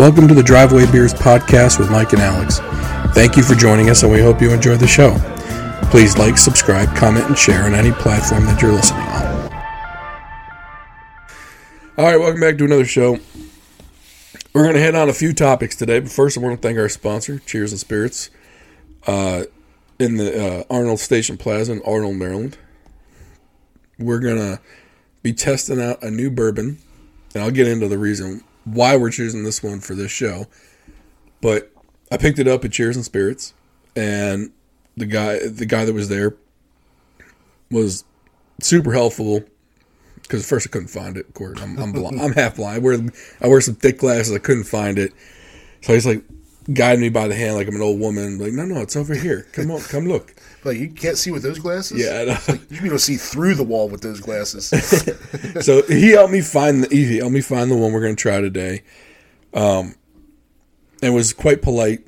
Welcome to the Driveway Beers podcast with Mike and Alex. Thank you for joining us, and we hope you enjoy the show. Please like, subscribe, comment, and share on any platform that you're listening on. All right, welcome back to another show. We're going to hit on a few topics today, but first, I want to thank our sponsor, Cheers and Spirits, uh, in the uh, Arnold Station Plaza in Arnold, Maryland. We're going to be testing out a new bourbon, and I'll get into the reason why we're choosing this one for this show. But I picked it up at Cheers and Spirits, and the guy the guy that was there was super helpful because first I couldn't find it. Of course, I'm I'm, blind, I'm half blind. I wear I wear some thick glasses. I couldn't find it, so he's like guiding me by the hand like I'm an old woman. Like, no, no, it's over here. Come on, come look. Like you can't see with those glasses. Yeah, I know. Like, you can go see through the wall with those glasses. so he helped me find the he helped me find the one we're going to try today. Um, and was quite polite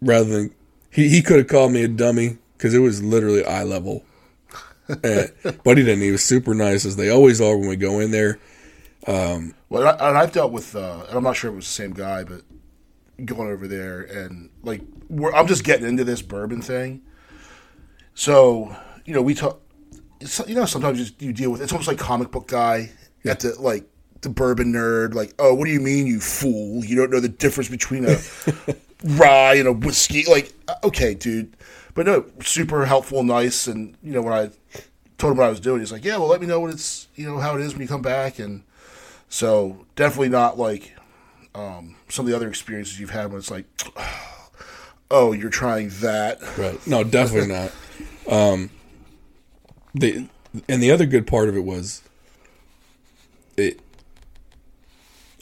rather than he he could have called me a dummy because it was literally eye level. Eh, but he didn't. He was super nice as they always are when we go in there. well, and, I, and I've dealt with, uh, and I'm not sure it was the same guy, but going over there and like we're, I'm just getting into this bourbon thing. So you know, we talk. You know, sometimes you, you deal with it's almost like comic book guy at the like the bourbon nerd. Like, oh, what do you mean, you fool? You don't know the difference between a rye and a whiskey. Like, uh, okay, dude. But no, super helpful, nice, and you know when I told him what I was doing, he's like, yeah, well, let me know what it's you know how it is when you come back, and so definitely not like um, some of the other experiences you've had when it's like, oh, you're trying that. Right. No, definitely not. Um, the and the other good part of it was it.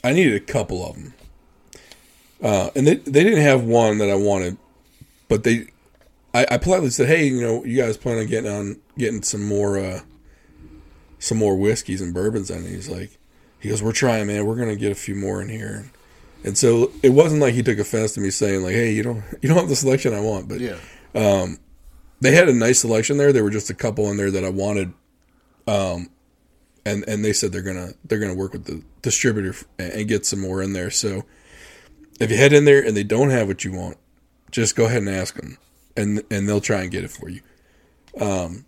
I needed a couple of them, uh, and they they didn't have one that I wanted, but they. I, I politely said, "Hey, you know, you guys plan on getting on getting some more, uh, some more whiskeys and bourbons?" And he's like, "He goes, we're trying, man. We're gonna get a few more in here." And so it wasn't like he took offense to me saying like, "Hey, you don't you don't have the selection I want," but Yeah. They had a nice selection there. There were just a couple in there that I wanted, um, and and they said they're gonna they're gonna work with the distributor and get some more in there. So if you head in there and they don't have what you want, just go ahead and ask them, and and they'll try and get it for you. Um,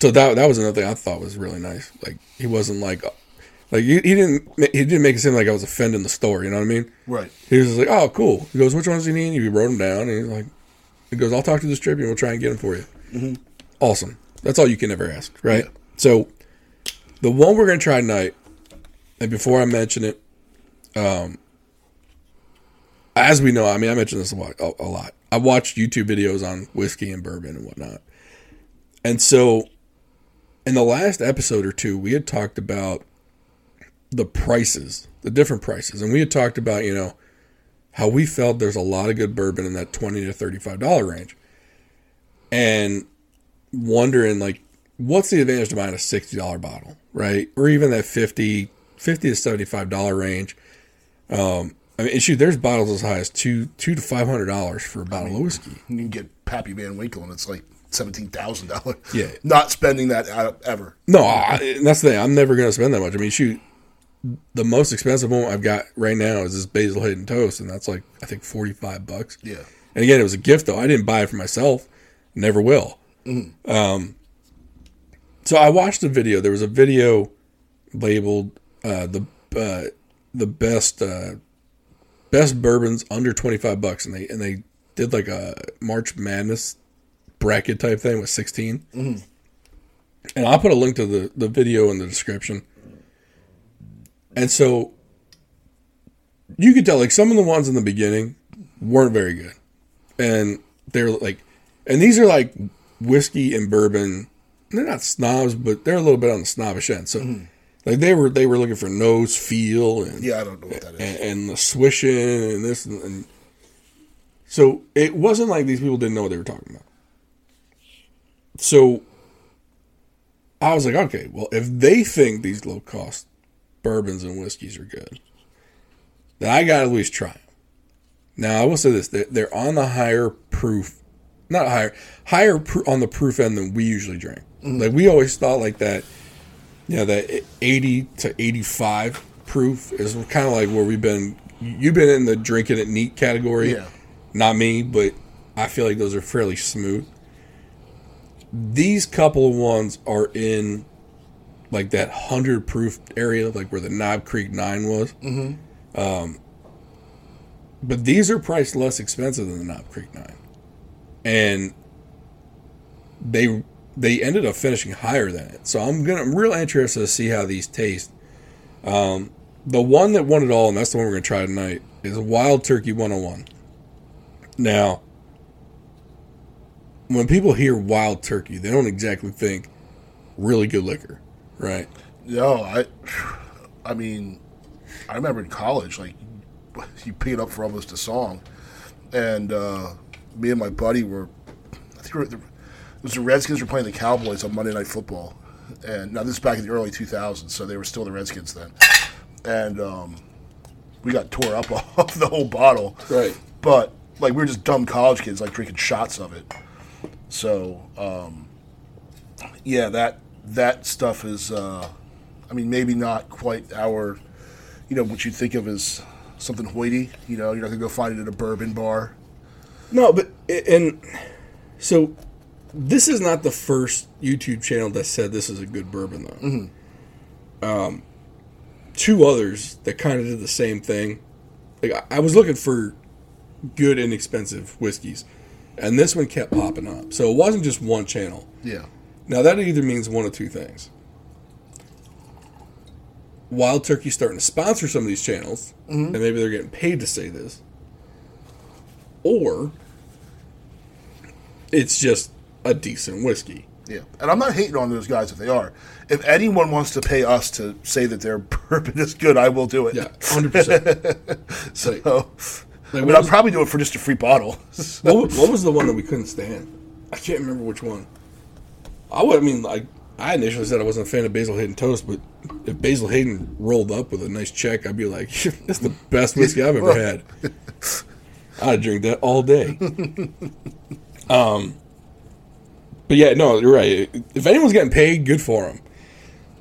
so that that was another thing I thought was really nice. Like he wasn't like like he, he didn't he didn't make it seem like I was offending the store. You know what I mean? Right. He was just like, "Oh, cool." He goes, "Which ones do you need?" He wrote them down, and he's like, "He goes, I'll talk to the distributor. and We'll try and get them for you." Awesome. That's all you can ever ask, right? So, the one we're gonna try tonight, and before I mention it, um, as we know, I mean, I mentioned this a lot. A, a lot. I watched YouTube videos on whiskey and bourbon and whatnot, and so in the last episode or two, we had talked about the prices, the different prices, and we had talked about you know how we felt there's a lot of good bourbon in that twenty to thirty five dollar range, and wondering like what's the advantage to buying a sixty dollar bottle, right, or even that 50, 50 to seventy five dollar range. Um, I mean, shoot, there's bottles as high as two two to five hundred dollars for a bottle of whiskey. You can get Pappy Van Winkle, and it's like seventeen thousand dollars. Yeah. Not spending that ever. No, I, and that's the thing. I'm never going to spend that much. I mean, shoot, the most expensive one I've got right now is this Basil Hayden toast, and that's like I think forty five bucks. Yeah. And again, it was a gift though. I didn't buy it for myself. Never will. Um, so I watched a video. There was a video labeled uh, the uh, the best uh, best bourbons under twenty five bucks, and they and they did like a March Madness bracket type thing with 16 And I'll put a link to the the video in the description. And so you could tell like some of the ones in the beginning weren't very good. And they're like and these are like whiskey and bourbon. They're not snobs, but they're a little bit on the snobbish end. So mm-hmm. like they were they were looking for nose feel and Yeah, I don't know what that is. and, and the swishing and this and, and so it wasn't like these people didn't know what they were talking about. So I was like, okay, well, if they think these low cost bourbons and whiskeys are good, then I got to at least try them. Now I will say this: they're, they're on the higher proof, not higher, higher pr- on the proof end than we usually drink. Mm. Like we always thought, like that, you know, that eighty to eighty-five proof is kind of like where we've been. You've been in the drinking it neat category. Yeah. Not me, but I feel like those are fairly smooth. These couple of ones are in like that hundred proof area, like where the Knob Creek Nine was. Mm-hmm. Um, but these are priced less expensive than the Knob Creek Nine, and they they ended up finishing higher than it. So I'm gonna I'm real interested to see how these taste. Um, the one that won it all, and that's the one we're gonna try tonight, is Wild Turkey 101. Now, when people hear Wild Turkey, they don't exactly think really good liquor, right? No, I, I mean, I remember in college, like you pick it up for almost a song, and uh, me and my buddy were, I think we were, the, it was the Redskins were playing the Cowboys on Monday Night Football, and now this is back in the early 2000s, so they were still the Redskins then, and um, we got tore up off the whole bottle, Right. but like we were just dumb college kids, like drinking shots of it. So um, yeah, that that stuff is. Uh, I mean, maybe not quite our, you know, what you think of as something hoity. You know, you're not gonna go find it at a bourbon bar. No, but and so this is not the first YouTube channel that said this is a good bourbon though. Um, two others that kind of did the same thing. Like I, I was looking for good inexpensive whiskeys, and this one kept popping up. So it wasn't just one channel. Yeah, Now that either means one of two things. Wild Turkey's starting to sponsor some of these channels, mm-hmm. and maybe they're getting paid to say this. Or it's just a decent whiskey. yeah. And I'm not hating on those guys if they are. If anyone wants to pay us to say that their bourbon is good, I will do it. Yeah, hundred percent. So, Like- I Like, mean, I'll probably do it for just a free bottle. what, what was the one that we couldn't stand? I can't remember which one. I would. I mean, like I initially said I wasn't a fan of Basil Hayden toast, but if Basil Hayden rolled up with a nice check, I'd be like, "That's the best whiskey I've ever had." I'd drink that all day. um, but yeah, no, you're right. If anyone's getting paid, good for them.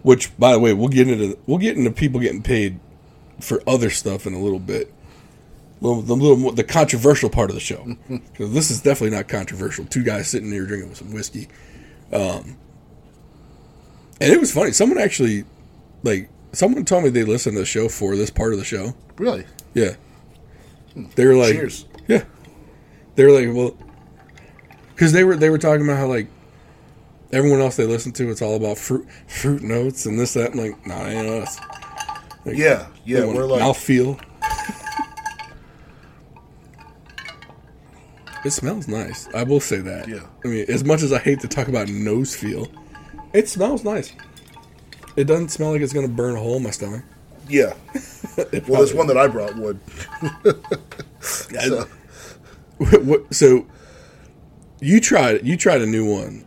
Which, by the way, we'll get into we'll get into people getting paid for other stuff in a little bit. Little, the little more, the controversial part of the show because this is definitely not controversial. Two guys sitting there drinking with some whiskey, um, and it was funny. Someone actually, like, someone told me they listened to the show for this part of the show. really? Yeah. They were like, Cheers. yeah. They were like, well, because they were they were talking about how like everyone else they listen to, it's all about fruit fruit notes and this that. I'm like, nah, ain't us. Like, Yeah, yeah. We're like, mouthfeel. It smells nice. I will say that. Yeah. I mean, as much as I hate to talk about nose feel, it smells nice. It doesn't smell like it's gonna burn a hole in my stomach. yeah. Well, this one that I brought would. What, what- so you tried you tried a new one.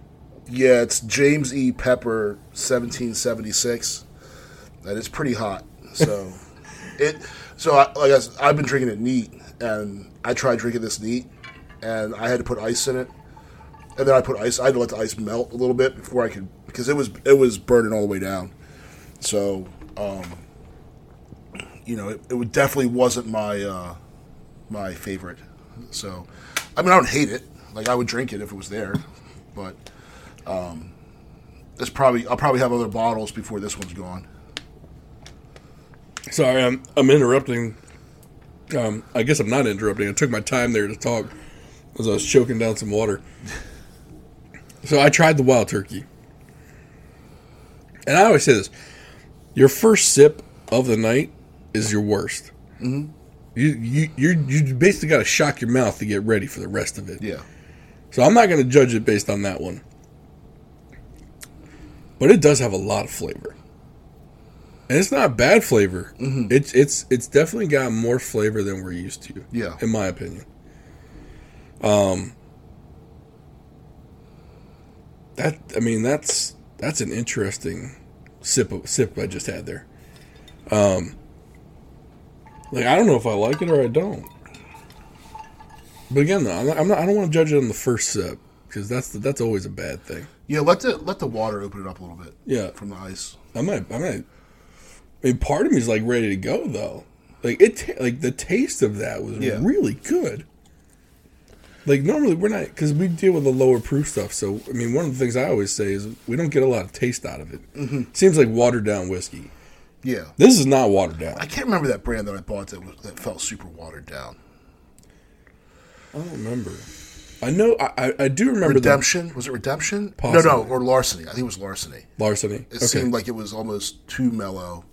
Yeah, it's James E. Pepper, 1776, and it's pretty hot. So it, so I, like I said, I've been drinking it neat, and I tried drinking this neat, and I had to put ice in it, and then I put ice. I had to let the ice melt a little bit before I could because it was it was burning all the way down. So, um, you know, it, it definitely wasn't my uh, my favorite. So, I mean, I don't hate it. Like I would drink it if it was there, but um, it's probably I'll probably have other bottles before this one's gone. Sorry, I'm I'm interrupting. Um, I guess I'm not interrupting. I took my time there to talk as I was choking down some water. So I tried the wild turkey, and I always say this: your first sip of the night is your worst. Mm-hmm. You you you you basically got to shock your mouth to get ready for the rest of it. Yeah, So I'm not going to judge it based on that one. But it does have a lot of flavor. And it's not bad flavor. It's it's it's definitely got more flavor than we're used to. Yeah. In my opinion. Um that I mean that's that's an interesting sip of, sip I just had there. Um like I don't know if I like it or I don't. But again, though, I'm not, I'm not, I don't want to judge it on the first sip because that's the, that's always a bad thing. yeah. Let the let the water open it up a little bit. Yeah. from the ice. I might I might I mean, part of me is like ready to go though. Like it, ta- like the taste of that was Yeah. really good. Like normally we're not because we deal with the lower proof stuff. So I mean, one of the things I always say is we don't get a lot of taste out of it. Mm-hmm. Seems like watered down whiskey. Yeah. This is not watered down. I can't remember that brand that I bought that was, that felt super watered down. I don't remember. I know. I I, do remember Redemption was it Redemption? Possibly. No, no, or Larceny. I think it was Larceny. larceny. It okay. seemed like it was almost too mellow.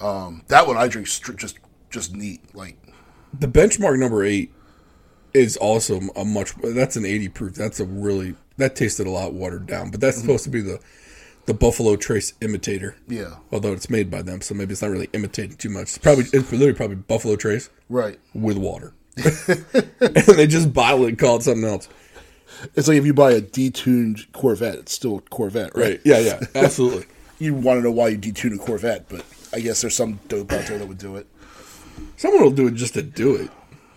Um, that one I drink str- just just neat. Like the benchmark number eight is also a much. That's an eighty proof. That's a really that tasted a lot watered down. But that's Mm-hmm. supposed to be the the Buffalo Trace imitator. yeah, Although it's made by them, so maybe it's not really imitating too much. It's probably it's literally probably Buffalo Trace right. with water, and they just bottle it and call it something else. It's like if you buy a detuned Corvette, it's still a Corvette, right? Right? Yeah, yeah, absolutely. You want to know why you detune a Corvette, but I guess there's some dope out there that would do it. Someone will do it just to do it.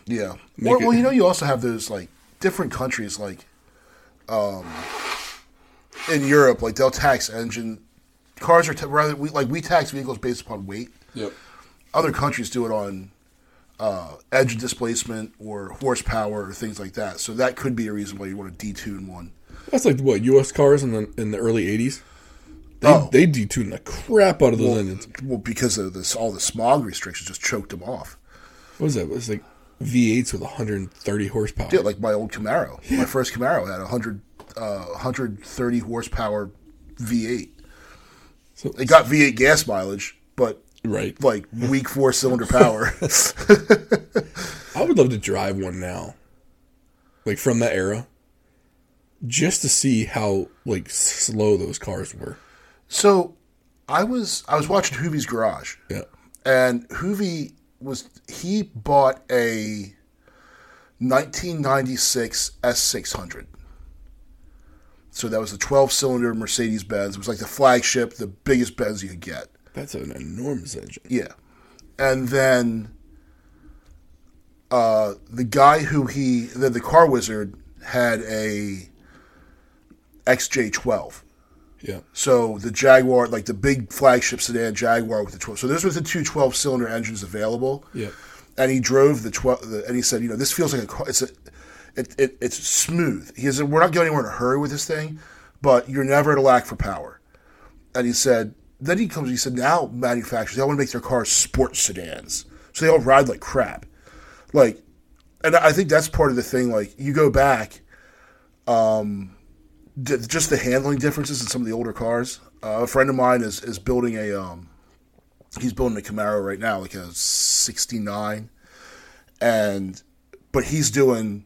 Yeah. Or, well, you know, you also have those like different countries, like um, in Europe, like they'll tax engine cars are ta- rather we like we tax vehicles based upon weight. Yep. Other countries do it on uh, engine displacement or horsepower or things like that. So that could be a reason why you want to detune one. That's like what U.S. cars in the in the early '80s. They Oh. they detune the crap out of those engines. Well, because of this, all the smog restrictions just choked them off. What was that? It was like V8s with 130 horsepower. Yeah, like my old Camaro. My first Camaro had a 100, uh, 130 horsepower V8. So, It got V8 gas mileage, but right. like weak four cylinder power. I would love to drive one now, like from that era, just to see how like slow those cars were. so I was I was watching Hoovie's Garage, Yeah. and Hoovie was he bought a 1996 S600. So that was a 12 cylinder Mercedes Benz. It was like the flagship, the biggest Benz you could get. That's an enormous engine. Yeah. And then uh, the guy who he, the, the car wizard, had a XJ12. Yeah. So the Jaguar, like the big flagship sedan Jaguar with the 12. So those were the two 12 cylinder engines available. Yeah. And he drove the 12, the, and he said, you know, this feels like a car. It's a, it, it, it's smooth. He said, we're not going anywhere in a hurry with this thing, but you're never at a lack for power. And he said, then he comes, he said, now manufacturers, they all want to make their cars sports sedans. So they all ride like crap. Like, and I think that's part of the thing. Like, you go back, um, d- just the handling differences in some of the older cars. Uh, a friend of mine is, is building a, um, he's building a Camaro right now, like a 69. And, but he's doing,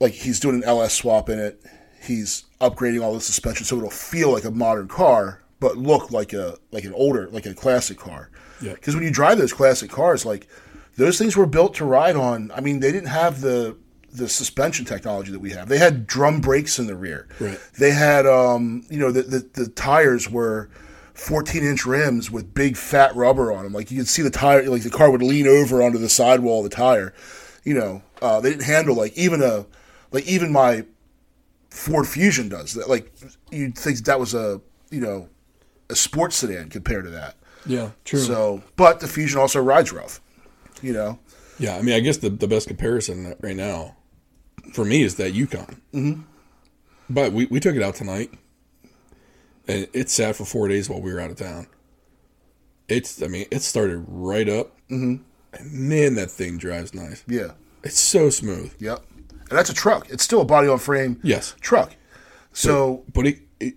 like, he's doing an LS swap in it. He's upgrading all the suspension so it'll feel like a modern car, but look like a like an older, like a classic car. Yeah. Because when you drive those classic cars, like those things were built to ride on. I mean, they didn't have the the suspension technology that we have. They had drum brakes in the rear. Right. They had, um, you know, the, the the tires were 14 inch rims with big fat rubber on them. Like you could see the tire, like the car would lean over onto the sidewall of the tire. You know, uh, they didn't handle like even a like even my Ford Fusion does that. Like you'd think that was a you know a sports sedan compared to that. Yeah. True. So, but the Fusion also rides rough. You know, yeah. I mean, I guess the, the best comparison right now for me is that Yukon. Mm-hmm. But we, we took it out tonight, and it sat for four days while we were out of town. It's, I mean, it started right up, mm-hmm. and man, that thing drives nice. yeah, It's so smooth. yep. And that's a truck. It's still a body on frame Yes, truck. So but it, it,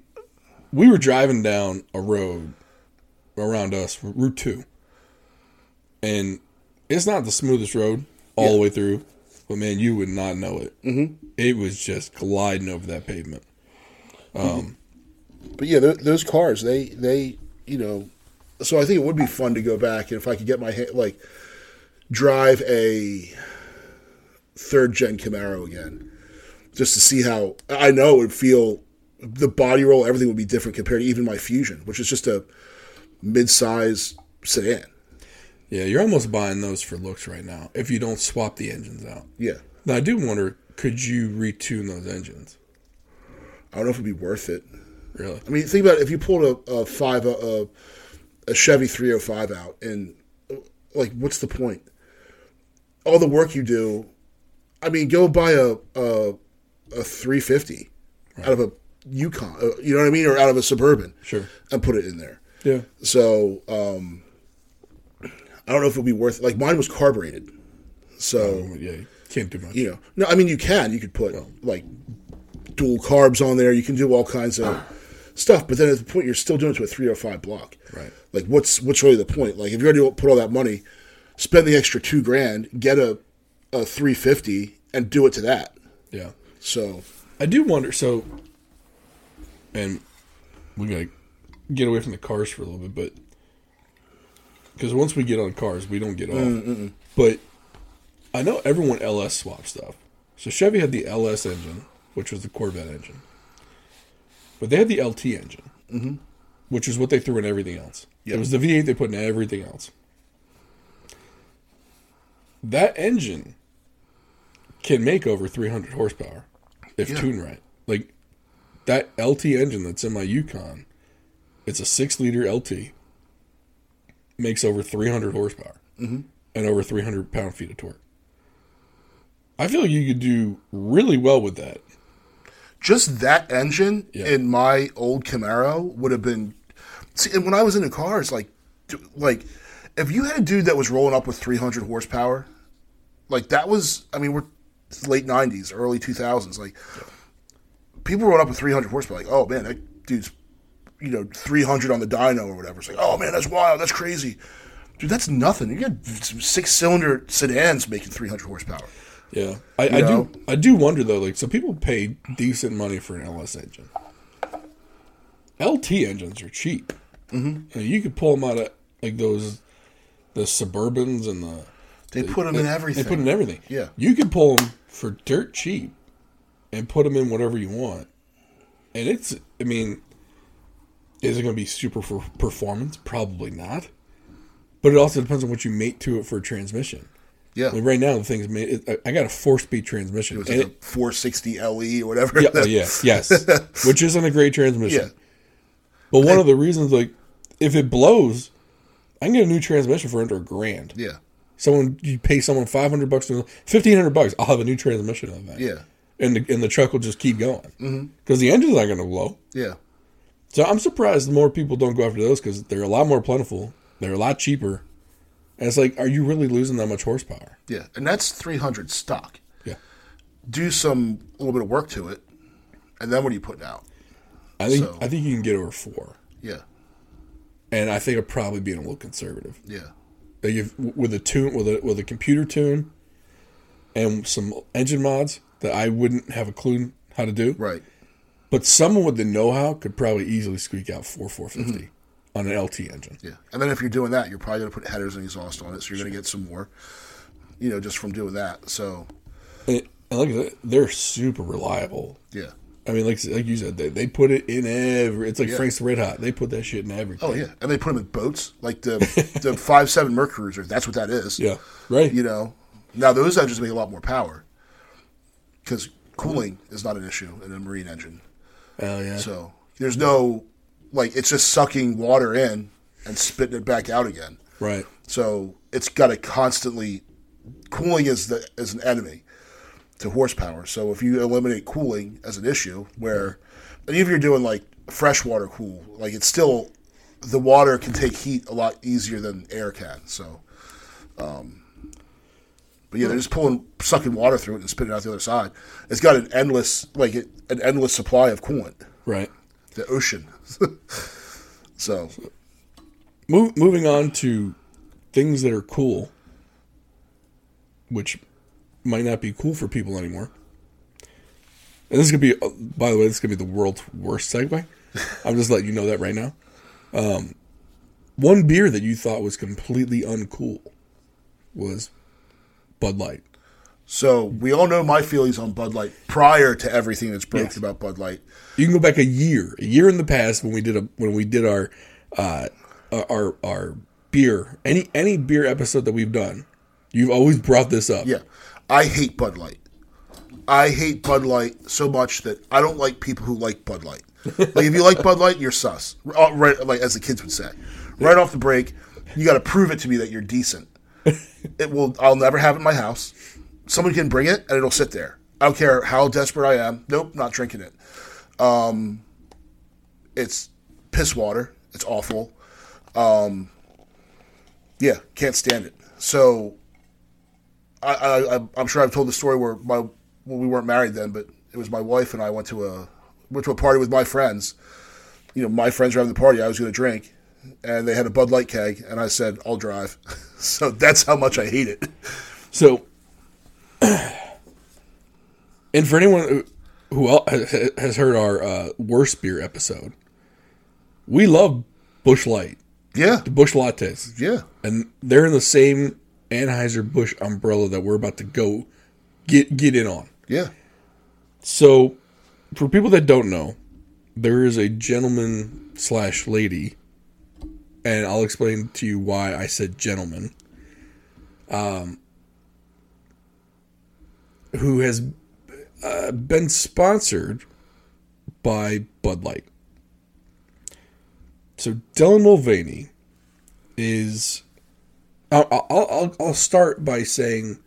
we were driving down a road around us, Route Two, and it's not the smoothest road all the way through, but man, you would not know it. Mm-hmm. It was just gliding over that pavement. Um, But yeah, those cars, they they you know, so I think it would be fun to go back and if I could get my hand like drive a third gen Camaro again, just to see how I know it would feel. The body roll, everything would be different compared to even my Fusion, which is just a mid-size sedan. Yeah, you're almost buying those for looks right now if you don't swap the engines out. Yeah, Now I do wonder, could you retune those engines? I don't know if it'd be worth it. Really? I mean, think about it. If you pulled a, a five, a, a Chevy 305 out, and like, what's the point? All the work you do. I mean, go buy a a, a 350 out of a Yukon, uh, you know what I mean, or out of a Suburban, Sure. and put it in there. Yeah. So um, I don't know if it'll be worth. Like mine was carbureted, so oh, Yeah. Can't do much. you know. No, I mean you can. You could put like dual carbs on there. You can do all kinds of stuff. But then at the point you're still doing it to a 305 block. Right. Like what's what's really the point? Like if you're going to put all that money, spend the extra two grand, get a a 350, and do it to that. Yeah. So I do wonder. So, and we gotta get away from the cars for a little bit, but because once we get on cars, we don't get off. But I know everyone LS swapped stuff. So Chevy had the LS engine, which was the Corvette engine, but they had the LT engine, mm-hmm. which is what they threw in everything else. It was the V8 they put in everything else. That engine can make over 300 horsepower if Yeah. tuned right. Like that LT engine that's in my Yukon, it's a six liter LT, makes over 300 horsepower mm-hmm. and over 300 pound feet of torque. I feel like you could do really well with that. just that engine Yeah. in my old Camaro would have been. See, and when I was in the cars, like, like if you had a dude that was rolling up with 300 horsepower, like that was. I mean, we're late 90s, early 2000s. Like, people roll up with 300 horsepower. Like, oh man, that dude's, you know, 300 on the dyno or whatever. It's like, oh man, that's wild. That's crazy. Dude, that's nothing. You get six cylinder sedans making 300 horsepower. Yeah, I, I do. I do wonder though. Like, so people pay decent money for an LS engine. LT engines are cheap. Mm-hmm. you could pull them out of like those, the Suburbans and the. They put them in everything. They put in everything. Yeah. you could pull them for dirt cheap, and put them in whatever you want. And it's. I mean, is it going to be super for performance? Probably not. But it also depends on what you mate to it for a transmission. Yeah. Like right now, the thing's made. It, I got a four-speed transmission. It was like a 460 LE or whatever. yeah, oh, yeah, yes, which isn't a great transmission. Yeah. But one of the reasons, like, if it blows, I can get a new transmission for under a grand. Yeah. Someone you pay someone five hundred bucks, fifteen hundred bucks, I'll have a new transmission on that. Yeah. and the, and the truck will just keep going mm-hmm. because the engine's not going to blow. Yeah. So I'm surprised more people don't go after those because they're a lot more plentiful, they're a lot cheaper, and it's like, are you really losing that much horsepower? Yeah. And that's 300 stock. Yeah, Do some a little bit of work to it, and then what are you putting out? I think So- I think you can get over four, Yeah. and I think I'm probably being a little conservative. Yeah. Like if, with a tune, with a with a computer tune, and some engine mods that I wouldn't have a clue how to do. Right. But someone with the know-how could probably easily squeak out four 450 mm-hmm. on an LT engine. Yeah. And then if you're doing that, you're probably going to put headers and exhaust on it, so you're going to get some more, you know, just from doing that. So, And, and like they're super reliable. yeah. I mean, like like you said, they, they put it in every. It's like Yeah. Frank's Red Hot. They put that shit in everything. Oh yeah, and they put them in boats like the the five seven MerCruiser. That's what that is. yeah, right. You know, now those engines make a lot more power because cooling is not an issue in a marine engine. Oh yeah. So there's no like it's just sucking water in and spitting it back out again. right. So it's got to constantly cooling is the is an enemy to horsepower. So if you eliminate cooling as an issue, where and even if you're doing like freshwater cool, like it's still the water can take heat a lot easier than air can. So, um, but yeah, they're just pulling sucking water through it and spitting it out the other side. It's got an endless like it, an endless supply of coolant, Right. the ocean. so Move, moving on to things that are cool, which might not be cool for people anymore. And this is gonna be, uh, by the way, this is gonna be the world's worst segue. I'm just letting you know that right now. Um, one beer that you thought was completely uncool was Bud Light. So we all know my feelings on Bud Light prior to everything that's broken Yes. about Bud Light. You can go back a year, a year in the past when we did a when we did our uh, our our beer any any beer episode that we've done. You've always brought this up. Yeah, I hate Bud Light. I hate Bud Light so much that I don't like people who like Bud Light. like if you like Bud Light, you're sus. Uh, Right, like as the kids would say, right off the break. You got to prove it to me that you're decent. it will. I'll never have it in my house. Someone can bring it and it'll sit there. I don't care how desperate I am. Nope, not drinking it. Um, it's piss water. It's awful. Um, yeah, can't stand it. So I, I'm sure I've told the story where my well, we weren't married then, but it was my wife and I went to a went to a party with my friends. You know, my friends were having the party. I was going to drink, and they had a Bud Light keg, and I said, "I'll drive." so that's how much I hate it. So, and for anyone who has heard our uh, worst beer episode, we love Busch Light. Yeah, the Busch lattes. Yeah, and they're in the same Anheuser Busch umbrella that we're about to go get get in on. Yeah. So, for people that don't know, there is a gentleman slash lady, and I'll explain to you why I said gentleman. Um, who has uh, been sponsored by Bud Light. So Dylan Mulvaney is. I'll, I'll, I'll start by saying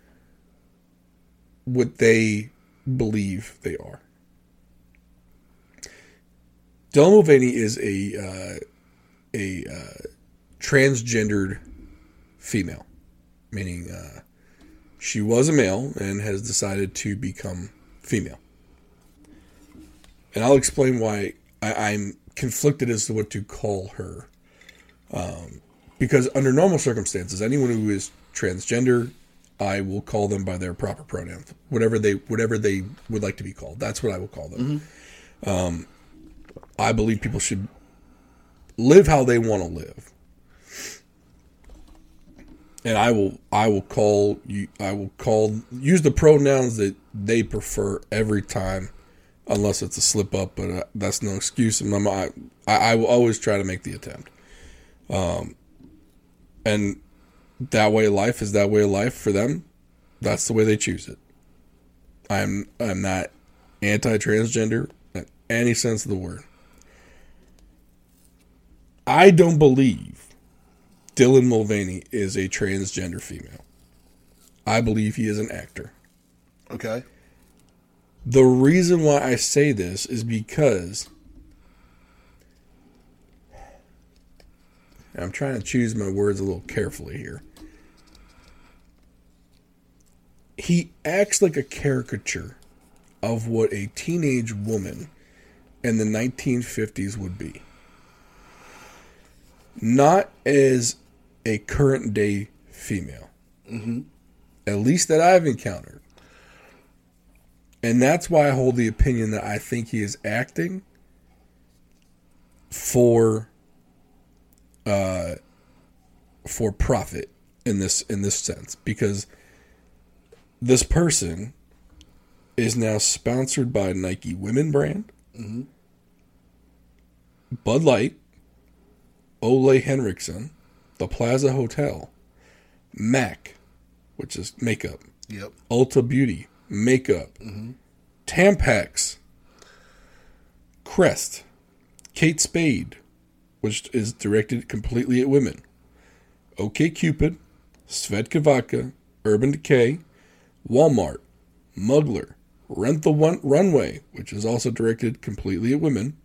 what they believe they are. Dylan Mulvaney is a uh, a uh, transgendered female, meaning uh, she was a male and has decided to become female. And I'll explain why I, am conflicted as to what to call her. Um, because under normal circumstances, anyone who is transgender, I will call them by their proper pronoun, whatever they whatever they would like to be called. That's what I will call them. Mm-hmm. Um, I believe people should live how they want to live, and I will I will call you I will call use the pronouns that they prefer every time, unless it's a slip up. But uh, that's no excuse. And I, I I will always try to make the attempt. Um, and that way of life is that way of life for them. That's the way they choose it. I'm I'm not anti transgender in any sense of the word. I don't believe Dylan Mulvaney is a transgender female. I believe he is an actor. Okay. The reason why I say this is because I'm trying to choose my words a little carefully here he acts like a caricature of what a teenage woman in the 1950s would be. Not as a current day female. Mm-hmm. At least that I've encountered. And that's why I hold the opinion that I think he is acting for uh for profit in this in this sense because this person is now sponsored by Nike Women brand, mm-hmm. Bud Light, Ole Henriksen, the Plaza Hotel, MAC, which is makeup, yep, Ulta Beauty makeup, mm-hmm. Tampax, Crest, Kate Spade, which is directed completely at women, OK Cupid, Svedka Vodka, Urban Decay, Walmart, Mugler, Rent the One Runway, which is also directed completely at women,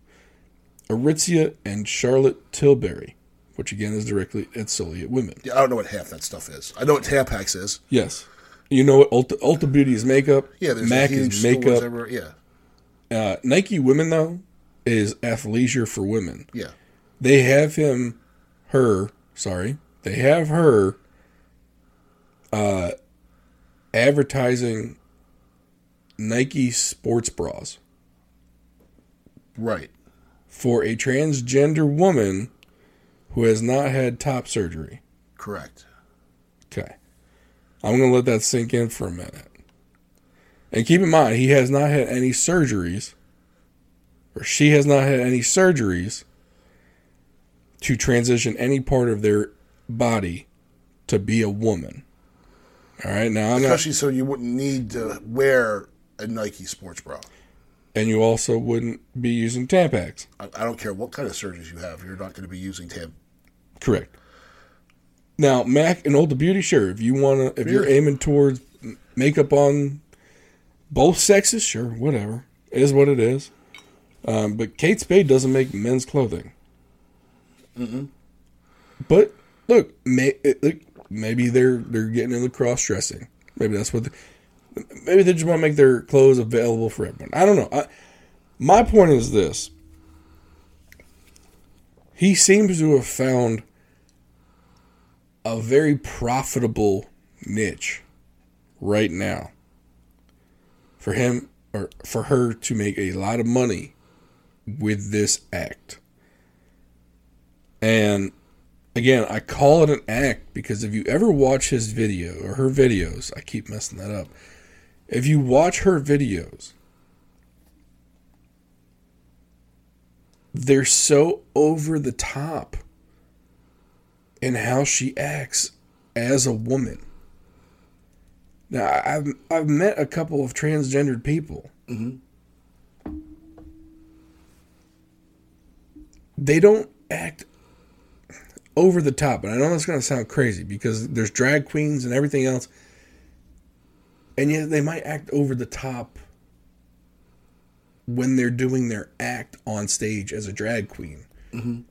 Aritzia, and Charlotte Tilbury, which again is directly at solely at women. Yeah, I don't know what half that stuff is. I know what Tampax is. Yes. You know what Ulta, Ulta Beauty is makeup. Yeah, there's Mac is makeup. yeah. Uh, Nike Women though is athleisure for women. Yeah. They have him, her. Sorry, they have her. Uh, advertising Nike sports bras. Right. For a transgender woman who has not had top surgery. Correct. Okay. I'm going to let that sink in for a minute. And keep in mind, he has not had any surgeries, or she has not had any surgeries to transition any part of their body to be a woman. All right, now I'm especially not, so you wouldn't need to wear a Nike sports bra, and you also wouldn't be using Tampax. I, I don't care what kind of surgeries you have; you're not going to be using Tam. Correct. Now, Mac and Ulta Beauty, sure. If you want to, if you're aiming towards makeup on both sexes, sure, whatever. It is what it is. Um, but Kate Spade doesn't make men's clothing. Mm-mm. But look, may, look, maybe they're they're getting into cross dressing. Maybe that's what. They, maybe they just want to make their clothes available for everyone. I don't know. I, my point is this: he seems to have found a very profitable niche right now for him or for her to make a lot of money with this act. And again, I call it an act because if you ever watch his video or her videos, I keep messing that up. If you watch her videos, they're so over the top in how she acts as a woman. Now, I've I've met a couple of transgendered people. Mm-hmm. They don't act over the top, and I know that's going to sound crazy because there's drag queens and everything else, and yet they might act over the top when they're doing their act on stage as a drag queen. Mm-hmm.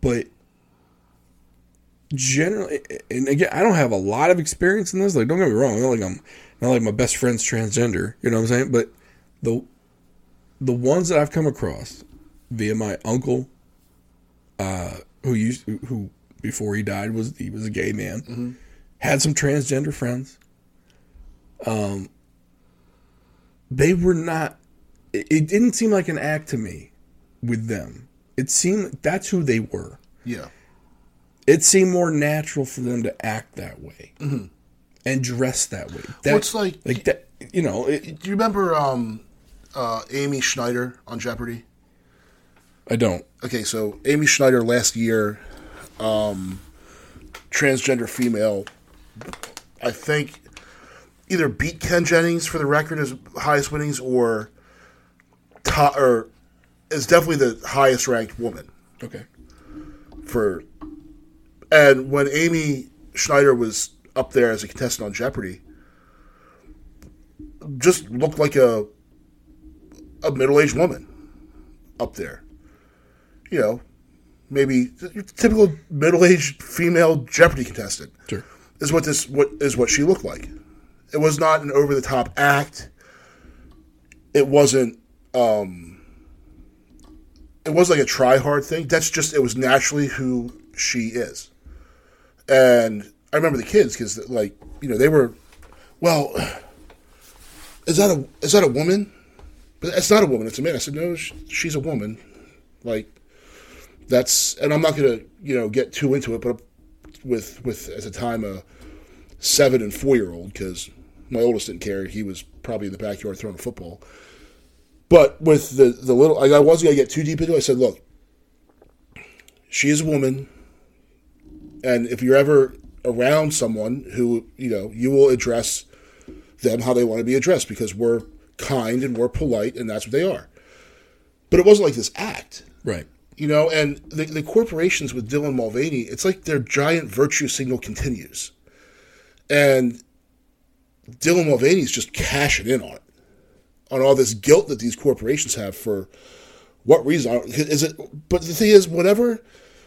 But generally, and again, I don't have a lot of experience in this. Like, don't get me wrong. Not like I'm not like my best friend's transgender. You know what I'm saying? But the the ones that I've come across via my uncle, uh, who used who before he died was he was a gay man, mm-hmm. Had some transgender friends. Um, they were not. It, it didn't seem like an act to me with them. It seemed that's who they were. Yeah. It seemed more natural for them to act that way mm-hmm. and dress that way. That, well, like like that. You know. It, do you remember um, uh, Amy Schneider on Jeopardy? I don't. Okay, so Amy Schneider last year, um, transgender female, I think either beat Ken Jennings for the record as highest winnings or top, or is definitely the highest ranked woman. Okay. For and when Amy Schneider was up there as a contestant on Jeopardy, just looked like a a middle aged woman up there. You know, maybe typical middle aged female Jeopardy contestant. Sure. Is what this what is what she looked like. It was not an over the top act. It wasn't um it was like a try hard thing. That's just it was naturally who she is. And I remember the kids because like you know they were, well, is that a is that a woman? But it's not a woman. It's a man. I said no, she's a woman. Like that's and I'm not gonna you know get too into it, but with with at the time a seven and four year old because my oldest didn't care. He was probably in the backyard throwing a football. But with the the little, I wasn't gonna get too deep into. it. I said, look, she is a woman, and if you're ever around someone who you know, you will address them how they want to be addressed because we're kind and we're polite, and that's what they are. But it wasn't like this act, right? You know, and the, the corporations with Dylan Mulvaney, it's like their giant virtue signal continues. And Dylan Mulvaney's just cashing in on it, on all this guilt that these corporations have for what reason? Is it? But the thing is, whatever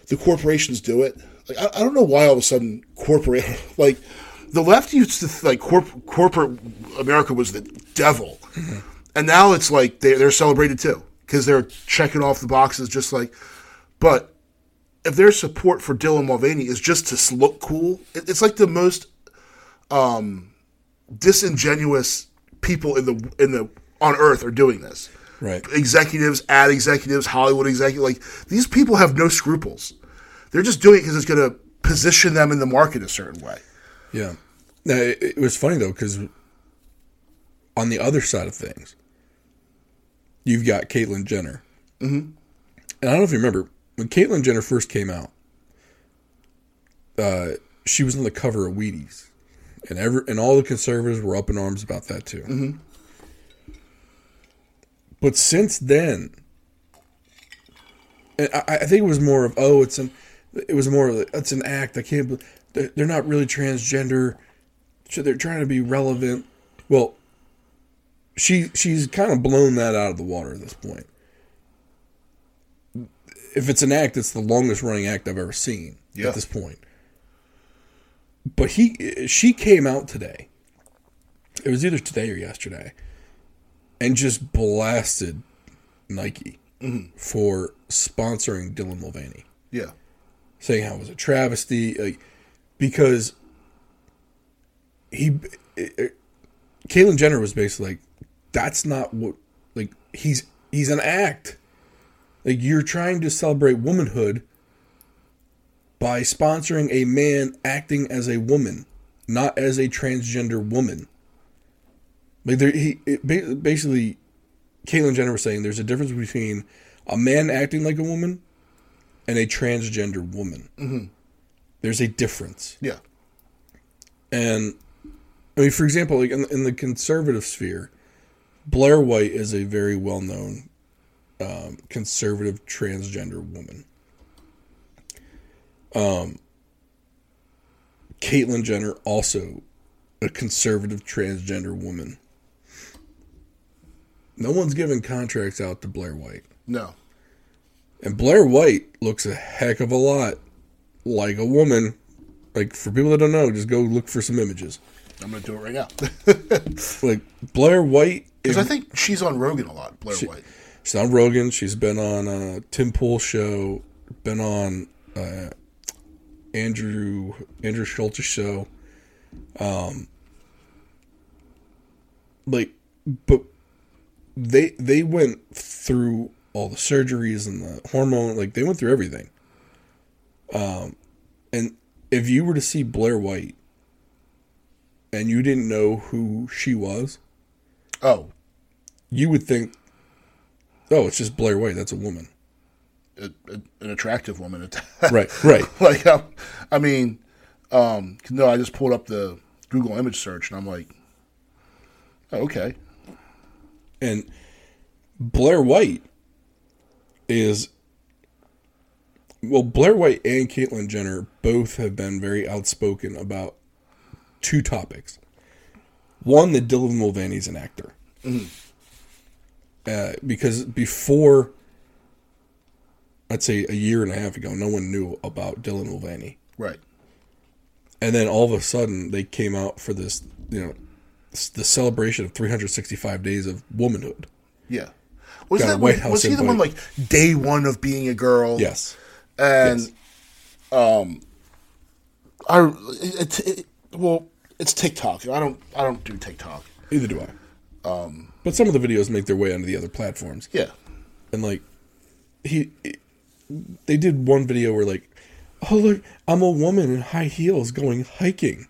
the corporations do it, like I, I don't know why all of a sudden corporate like the left used to like corp, corporate America was the devil, mm-hmm. and now it's like they, they're celebrated too because they're checking off the boxes just like. But if their support for Dylan Mulvaney is just to look cool, it, it's like the most um, disingenuous people in the in the on earth are doing this. Right. Executives, ad executives, Hollywood executives, like these people have no scruples. They're just doing it because it's going to position them in the market a certain way. Yeah. Now, it, it was funny though because on the other side of things, you've got Caitlyn Jenner. Mm-hmm. And I don't know if you remember when Caitlyn Jenner first came out. Uh, she was on the cover of Wheaties and every and all the conservatives were up in arms about that too. Mm-hmm. But since then, And I, I think it was more of oh, it's an it was more of it's an act. I can't. they're not really transgender. So they're trying to be relevant. Well, she she's kind of blown that out of the water at this point. If it's an act, it's the longest running act I've ever seen Yeah. at this point. But he she came out today. It was either today or yesterday, and just blasted Nike mm-hmm. for sponsoring Dylan Mulvaney Yeah. saying how it was a travesty, like, because he, it, it- Caitlyn Jenner was basically like, that's not what, like, he's he's an act. Like you're trying to celebrate womanhood by sponsoring a man acting as a woman, not as a transgender woman. Like there, he it, basically, Caitlyn Jenner was saying there's a difference between a man acting like a woman and a transgender woman. Mm-hmm. There's a difference. Yeah. And I mean, for example, like in, in the conservative sphere, Blair White is a very well known um, conservative transgender woman. Um, Caitlyn Jenner also a conservative transgender woman. No one's giving contracts out to Blair White. No. And Blair White looks a heck of a lot like a woman. Like for people that don't know, just go look for some images. I'm going to do it right now. Like Blair White Because I think she's on Rogan a lot, Blair White. She's on Rogan. She's been on uh, Tim Pool show. Been on uh, Andrew Andrew Schulz's show. Um, like, but they they went through all the surgeries and the hormone. Like they went through everything. Um, and if you were to see Blair White, and you didn't know who she was, Oh, you would think, oh, it's just Blair White. That's a woman. A, a, an attractive woman. at- Right, right. like, um, I mean, um, no, I just pulled up the Google image search and I'm like, oh, okay. And Blair White is well, Blair White and Caitlyn Jenner both have been very outspoken about two topics. One, that Dylan Mulvaney's an actor. Uh, because before, I'd say a year and a half ago, no one knew about Dylan Mulvaney. Right. and then all of a sudden they came out for this you know the celebration of 365 days of womanhood Yeah. Was Got that White was, House was he the one like day one of being a girl? yes And Yes. um, I it, it, well, it's TikTok. I don't I don't do TikTok. either do i um but some of the videos make their way onto the other platforms Yeah. and like he they did one video where like oh look i'm a woman in high heels going hiking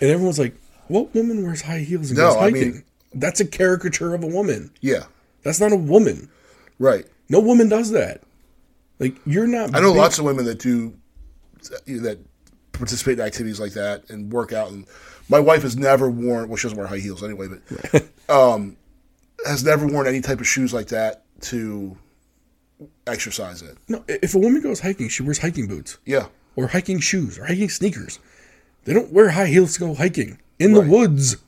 and everyone's like what woman wears high heels and No, goes I hiking mean- that's a caricature of a woman Yeah. that's not a woman Right. no woman does that like you're not I know big- lots of women that do that participate in activities like that and work out. And my wife has never worn. Well, she doesn't wear high heels anyway, but um, has never worn any type of shoes like that to exercise in. No, if a woman goes hiking, she wears hiking boots Yeah. or hiking shoes or hiking sneakers. They don't wear high heels to go hiking in the woods.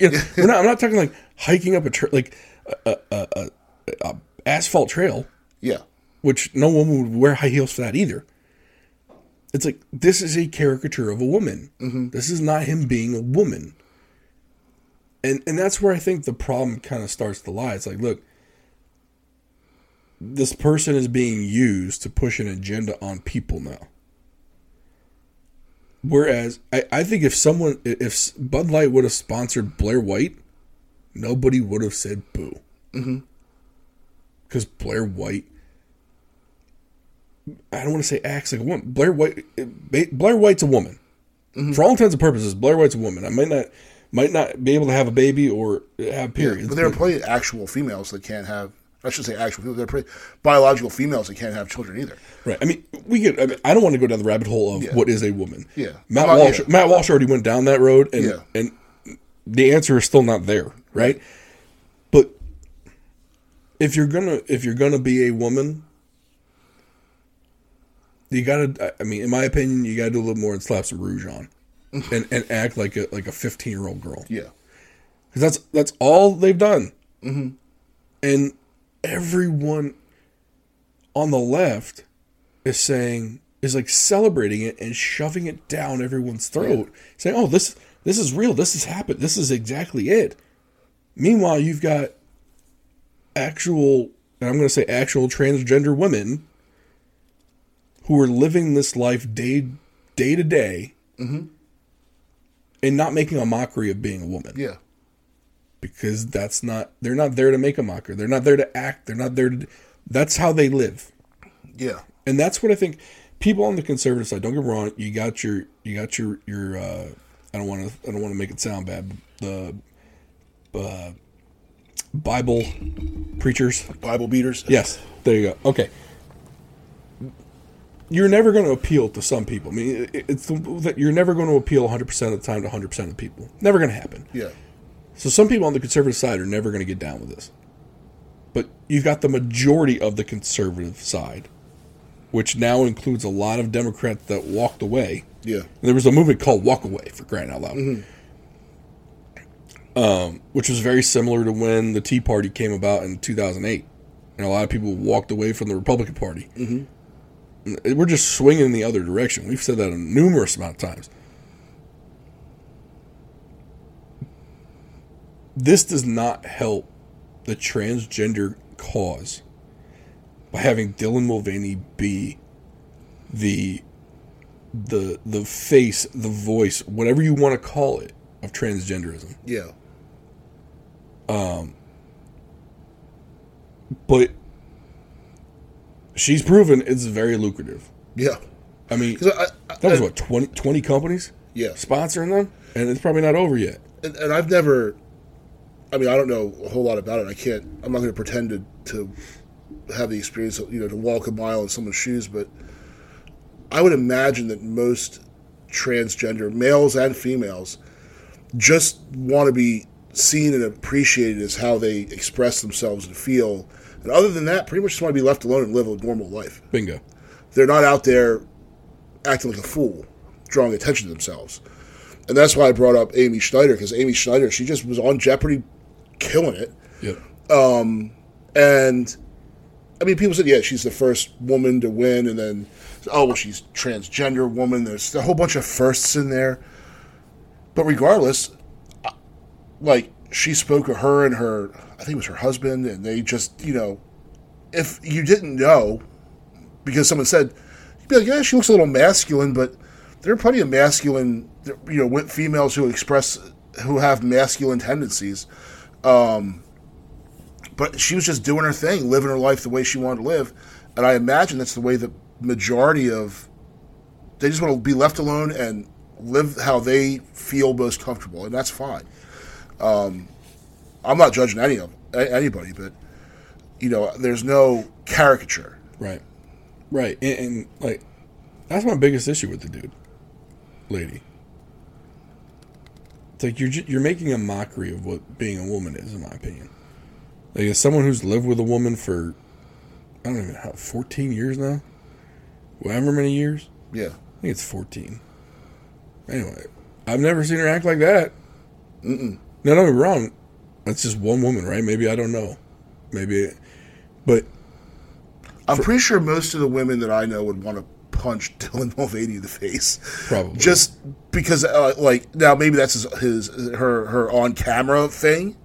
You know, we're not. I'm not talking like hiking up a tra- like a, a, a, a asphalt trail, Yeah. which no woman would wear high heels for that either. It's like this is a caricature of a woman. Mm-hmm. This is not him being a woman. And and that's where I think the problem kind of starts to lie. It's like, look, this person is being used to push an agenda on people now. Whereas I, I think if someone if Bud Light would have sponsored Blair White, nobody would have said boo. Mm-hmm. Because Blair White, I don't want to say acts like a woman. Blair White, Blair White's a woman. For all intents and purposes, Blair White's a woman. I might not might not be able to have a baby or have periods. But there are plenty of actual females that can't have. I should say actual people. They're plenty, biological females that can't have children either. Right. I mean, we could. I, mean, I don't want to go down the rabbit hole of Yeah. what is a woman. Yeah. Matt Well, Walsh. yeah. Matt Walsh already went down that road, and Yeah. and the answer is still not there. Right. But if you're gonna if you're gonna be a woman, you gotta. I mean, in my opinion, you gotta do a little more and slap some rouge on, and and act like a like a fifteen year old girl. Yeah. because that's that's all they've done. Mm-hmm. And everyone on the left is saying is like celebrating it and shoving it down everyone's throat, saying, "Oh, this this is real. This has happened. This is exactly it." Meanwhile, you've got actual, and I'm going to say actual transgender women who are living this life day day to day, mm-hmm. and not making a mockery of being a woman Yeah. Because that's not they're not there to make a mockery. They're not there to act. They're not there to. That's how they live, Yeah. and that's what I think. People on the conservative side, don't get me wrong. You got your, you got your, your. Uh, I don't want to, I don't want to make it sound bad. The uh, Bible preachers, Bible beaters. Yes, there you go. Okay. You're never going to appeal to some people. I mean, it's that you're never going to appeal 100% of the time to 100% of the people. Never going to happen. Yeah. So some people on the conservative side are never going to get down with this. But you've got the majority of the conservative side, which now includes a lot of Democrats that walked away. Yeah. There was a movement called Walk Away for crying out loud, um, which was very similar to when the Tea Party came about in 2008, and a lot of people walked away from the Republican Party. Mm-hmm. We're just swinging in the other direction. We've said that a numerous amount of times. This does not help the transgender cause by having Dylan Mulvaney be the the the face, the voice, whatever you want to call it, of transgenderism. Yeah. Um. But she's proven it's very lucrative. Yeah. I mean, I- I- that was I- what 20, 20 companies Yeah. sponsoring them, and it's probably not over yet. and, and I've never. I mean, I don't know a whole lot about it. I can't. I'm not going to pretend to, to have the experience, of, you know, to walk a mile in someone's shoes. But I would imagine that most transgender males and females just want to be seen and appreciated as how they express themselves and feel. And other than that, pretty much just want to be left alone and live a normal life. Bingo. They're not out there acting like a fool, drawing attention to themselves. And that's why I brought up Amy Schneider because Amy Schneider, she just was on Jeopardy, killing it. Yep. Um, and I mean, people said, yeah, she's the first woman to win, and then oh, well, she's transgender woman. There's a whole bunch of firsts in there. But regardless, like she spoke of her and her, I think it was her husband, and they just, you know, if you didn't know, because someone said, you'd be like, yeah, she looks a little masculine, but there are plenty of masculine, you know, females who express, who have masculine tendencies. Um, but she was just doing her thing, living her life the way she wanted to live, and I imagine that's the way the majority of they just want to be left alone and live how they feel most comfortable, and that's fine. Um, I'm not judging any of anybody, but you know, there's no caricature. Right. Right. And, and like, that's my biggest issue with the dude, lady. It's like you're you're making a mockery of what being a woman is, in my opinion. Like, as someone who's lived with a woman for, I don't even know, 14 years now? However many years? Yeah, I think it's 14. Anyway, I've never seen her act like that. Mm-mm. No, don't get me wrong. That's just one woman, right? Maybe, I don't know. Maybe, but I'm pretty sure most of the women that I know would want to punch Dylan Mulvaney in the face. Probably. just because, uh, like, now maybe that's his, his her her on camera thing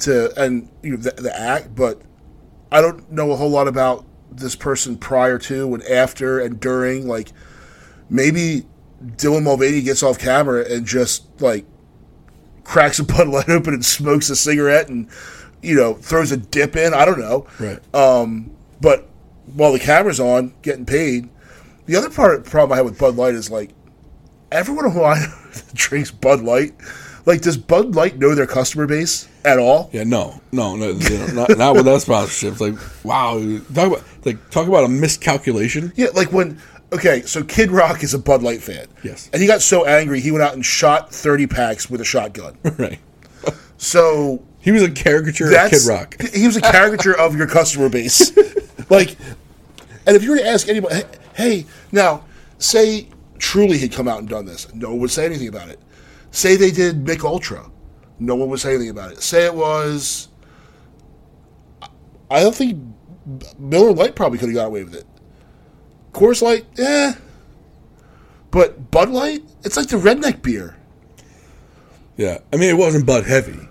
to and you know the, the act, but I don't know a whole lot about this person prior to and after and during. Like, maybe Dylan Mulvaney gets off camera and just like cracks a Bud Light open and smokes a cigarette and you know throws a dip in. I don't know. right. Um, but while the camera's on, getting paid. The other part problem I have with Bud Light is like everyone who I drinks Bud Light, like does Bud Light know their customer base at all? Yeah, no, no, no, you know, not, not with that sponsorship. It's like, wow, talk about like talk about a miscalculation. Yeah, like when okay, so Kid Rock is a Bud Light fan. Yes. And he got so angry he went out and shot thirty packs with a shotgun. right. So He was a caricature of Kid Rock. He was a caricature of your customer base. like and if you were to ask anybody, hey, now say Truly had come out and done this, no one would say anything about it. Say they did Mich Ultra, no one would say anything about it. Say it was, I don't think Miller Lite probably could have got away with it. Coors Light, eh. But Bud Light, it's like the redneck beer. Yeah, I mean it wasn't Bud heavy.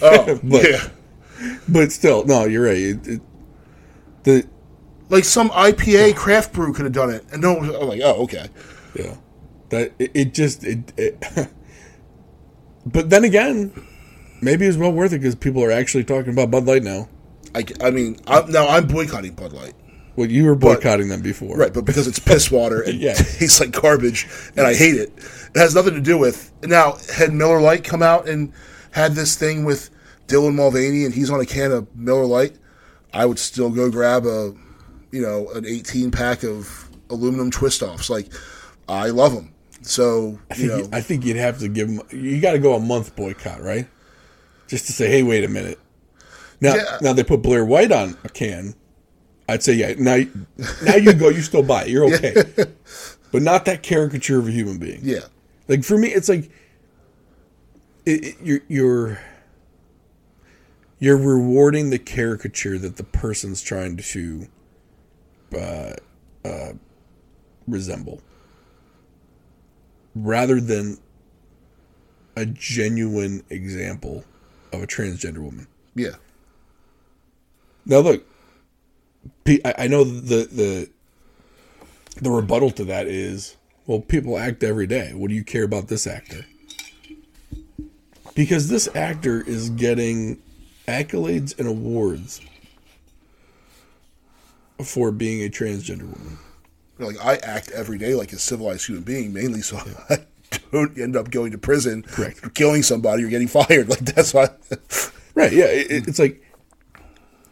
Oh, but, yeah. but still, no, you're right. It, it, the Like some IPA craft brew could have done it, and no, I'm like, oh, okay. yeah, that it, it just it, it But then again, maybe it's well worth it because people are actually talking about Bud Light now. I, I mean, I'm, now I'm boycotting Bud Light. Well, you were boycotting them before, Right, but because it's piss water and Yeah. tastes like garbage, and I hate it. It has nothing to do with now. Had Miller Lite come out and had this thing with Dylan Mulvaney, and he's on a can of Miller Lite, I would still go grab a, you know, an 18 pack of aluminum twist offs. Like, I love them. So I you think, know, I think you'd have to give them. You got to go a month boycott, right? Just to say, hey, wait a minute. Now, Yeah. now they put Blair White on a can. I'd say, yeah. Now, now you go. You still buy it. You're okay, but not that caricature of a human being. yeah, Like for me, it's like it, it, you're you're you're rewarding the caricature that the person's trying to uh, uh, resemble, rather than a genuine example of a transgender woman. yeah, Now look, I I know the the the rebuttal to that is, well, people act every day. What do you care about this actor? Because this actor is getting accolades and awards for being a transgender woman. like I act every day like a civilized human being, mainly so I don't end up going to prison, Correct. or killing somebody, or getting fired. Like that's why. Right? Yeah. It, it- it's like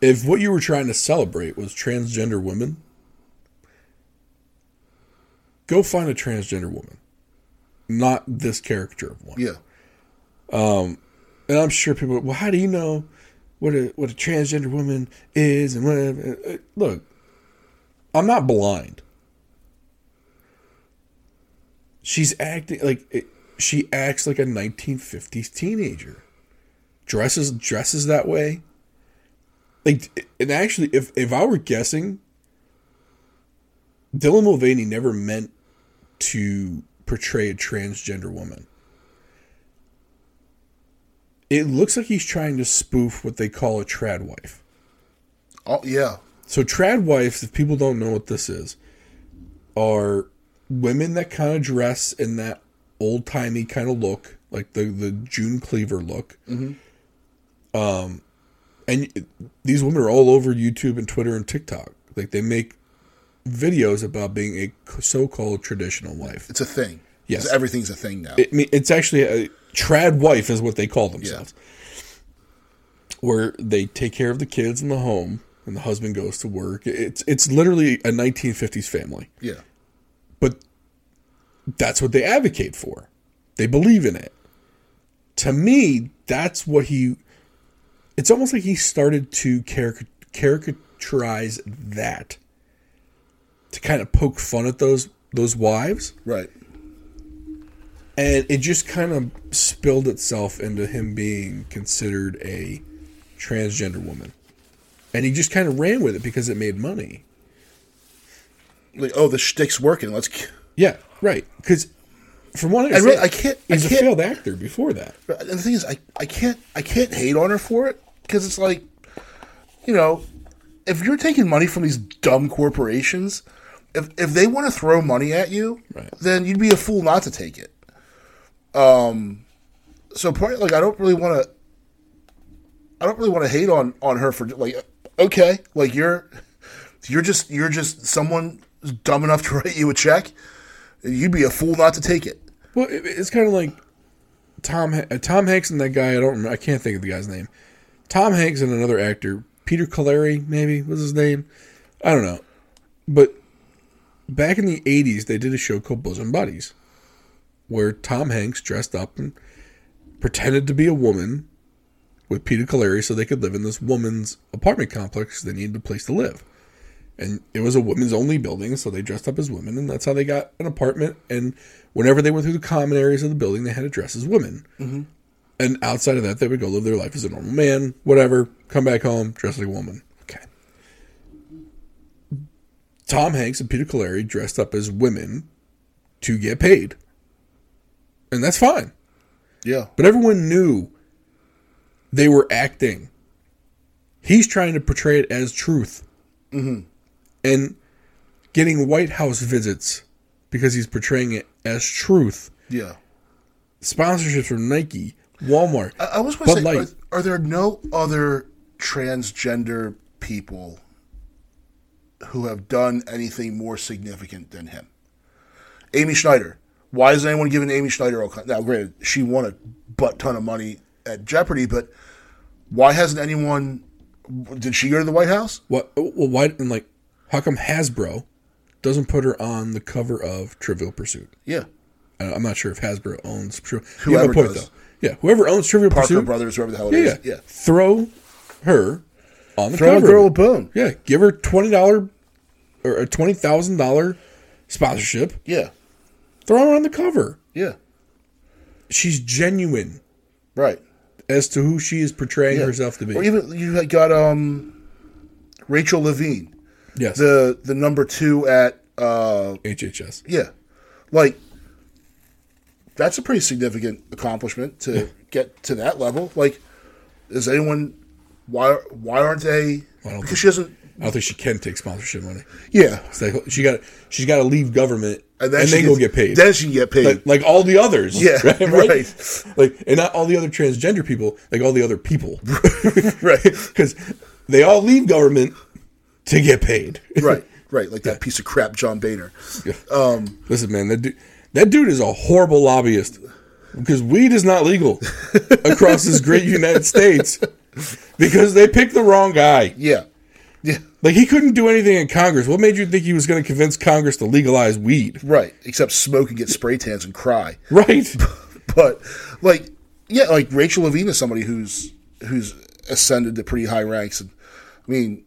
if what you were trying to celebrate was transgender women, go find a transgender woman, not this caricature of one. yeah, And I'm sure people. Well, how do you know what a what a transgender woman is? And whatever? Uh, Look, I'm not blind. She's acting like it, she acts like a 1950s teenager. Dresses dresses that way. Like, and actually, if if I were guessing, Dylan Mulvaney never meant to portray a transgender woman it looks like he's trying to spoof what they call a trad wife. oh yeah, So trad wives, if people don't know what this is, are women that kind of dress in that old timey kind of look, like the the June Cleaver look. Um, and these women are all over YouTube and Twitter and TikTok. Like they make videos about being a so-called traditional wife. it's a thing. Yes, everything's a thing now. I mean, it's actually a trad wife is what they call themselves. Where they take care of the kids in the home and the husband goes to work. It's it's literally a 1950s family. yeah, But that's what they advocate for. They believe in it. To me, that's what he it's almost like he started to caric- caricaturize that to kind of poke fun at those those wives right. and it just kind of spilled itself into him being considered a transgender woman and he just kind of ran with it because it made money Like oh, the shtick's working. Let's. yeah right because from what i I really- I can't- I he's a can't- failed actor before that And the thing is, I, I can't I can't hate on her for it because it's like, you know, if you're taking money from these dumb corporations, if if they want to throw money at you, Right. then you'd be a fool not to take it. Um, so part like I don't really want to. I don't really want to hate on on her for like okay like you're you're just you're just someone dumb enough to write you a check you'd be a fool not to take it. Well it, it's kind of like tom uh, tom hanks and that guy i don't i can't think of the guy's name. Tom hanks and another actor peter Caleri, maybe was his name? I don't know. But back in the 80s they did a show called bosom buddies where tom hanks dressed up and pretended to be a woman with peter Caleri so they could live in this woman's apartment complex they needed a place to live and it was a women's only building, so they dressed up as women, and that's how they got an apartment. And whenever they went through the common areas of the building, they had to dress as women. Mm-hmm. And outside of that, they would go live their life as a normal man, whatever. Come back home, dress like a woman. Okay. Tom Hanks and Peter Coleri dressed up as women to get paid, and that's fine. Yeah. But everyone knew they were acting. He's trying to portray it as truth. Mm-hmm. And getting White House visits because he's portraying it as truth. Yeah. Sponsorships from Nike, Walmart. I, I was going to say, are, are there no other transgender people who have done anything more significant than him? Amy Schneider. Why is anyone giving Amy Schneider all kind? Now, granted, she won a butt ton of money at Jeopardy, but why hasn't anyone? Did she go to the White House? What? Well, why? And like, how come Hasbro doesn't put her on the cover of Trivial Pursuit? Yeah, I'm not sure if Hasbro owns Trivial. Whoever a point, does. though. Yeah, whoever owns Trivial Parker Pursuit. Brothers, whoever the hell it yeah, is. yeah, yeah. Throw her on the Throw a cover. girl a bone. Yeah, give her twenty dollar or a twenty thousand dollar sponsorship. Yeah, Throw her on the cover. yeah, She's genuine right. As to who she is portraying Yeah. herself to be. Or even you got um, Rachel Levine, yes, the the number two at uh, HHS. yeah, like that's a pretty significant accomplishment to get to that level. Like, is anyone why why aren't they? Because she doesn't. I don't think she can take sponsorship money. Yeah, It's like she got she's got to leave government and then, she go gets- get paid. Then she can get paid. like, like all the others. Yeah, right. Like and not all the other transgender people, like all the other people. right, Because they all leave government to get paid. right, right. Like that piece of crap, John Boehner. Um, Listen, man, that dude, that dude is a horrible lobbyist because weed is not legal across this great United States because they picked the wrong guy. Yeah, yeah, Like he couldn't do anything in Congress. What made you think he was going to convince Congress to legalize weed? right. Except smoke and get spray tans and cry. Right. but like yeah like rachel levine is somebody who's who's ascended to pretty high ranks and i mean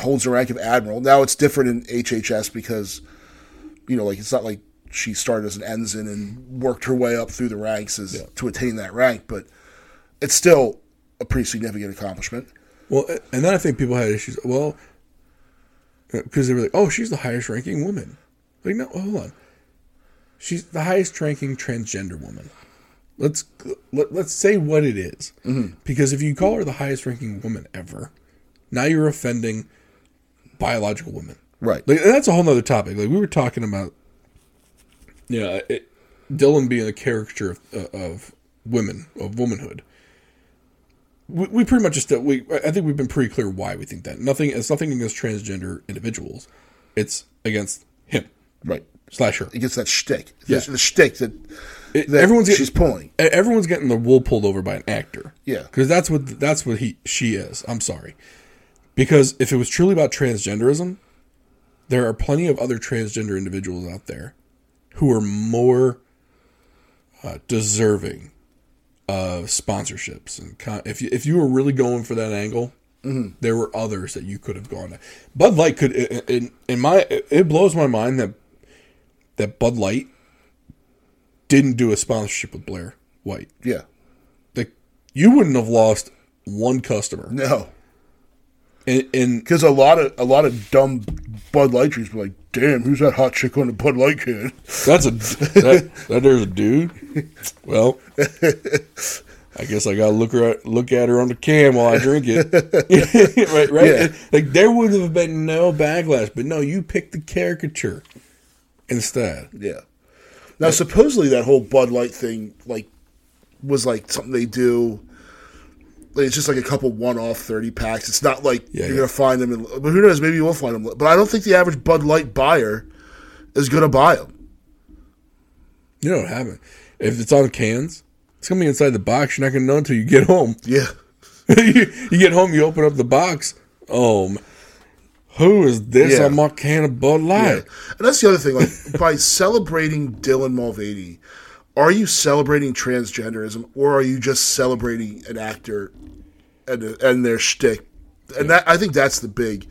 holds the rank of admiral now it's different in hhs because you know like it's not like she started as an ensign and worked her way up through the ranks as to attain that rank but it's still a pretty significant accomplishment Well, and then I think people had issues. Well, because they were like, "Oh, she's the highest ranking woman." Like, no, hold on. She's the highest ranking transgender woman. Let's let, let's say what it is. because if you call her the highest ranking woman ever, now you're offending biological women. right Like that's a whole nother topic. Like we were talking about, yeah, it, Dylan being a caricature of, uh, of women of womanhood. We, we pretty much just we I think we've been pretty clear why we think that. Nothing it's nothing against transgender individuals. It's against him right slash her. it gets that shtick Yeah. the, the shtick that, It- that everyone's she's getting, pulling e- everyone's getting the wool pulled over by an actor. Yeah. because that's what that's what he she is. I'm sorry, because if it was truly about transgenderism, there are plenty of other transgender individuals out there who are more uh, deserving of sponsorships and con- if you if you were really going for that angle. Mm-hmm. There were others that you could have gone. To. Bud Light could, in, in my, it blows my mind that that Bud Light didn't do a sponsorship with Blair White. yeah Like you wouldn't have lost one customer. no And, Because a lot of a lot of dumb Bud Light drinks were like, "Damn, who's that hot chick on the Bud Light can?" that's a that, that there's a dude. Well, I guess I gotta look her look at her on the can while I drink it. right, right. Yeah. Like there would have been no backlash, but no, you picked the caricature instead. Yeah. Now, supposedly that whole Bud Light thing, like, was like something they do. Like, it's just like a couple one-off thirty packs. It's not like Yeah, you're yeah. gonna find them. In, but who knows? Maybe you will find them. But I don't think the average Bud Light buyer is gonna buy them. You don't have it. If it's on cans, it's gonna be inside the box. You're not gonna know until you get home. Yeah. you, you get home, you open up the box. Oh, who is this Yeah. on my can of Bud Light? And that's the other thing. Like, by celebrating Dylan Mulvaney, are you celebrating transgenderism, or are you just celebrating an actor and and their shtick? And that I think that's the big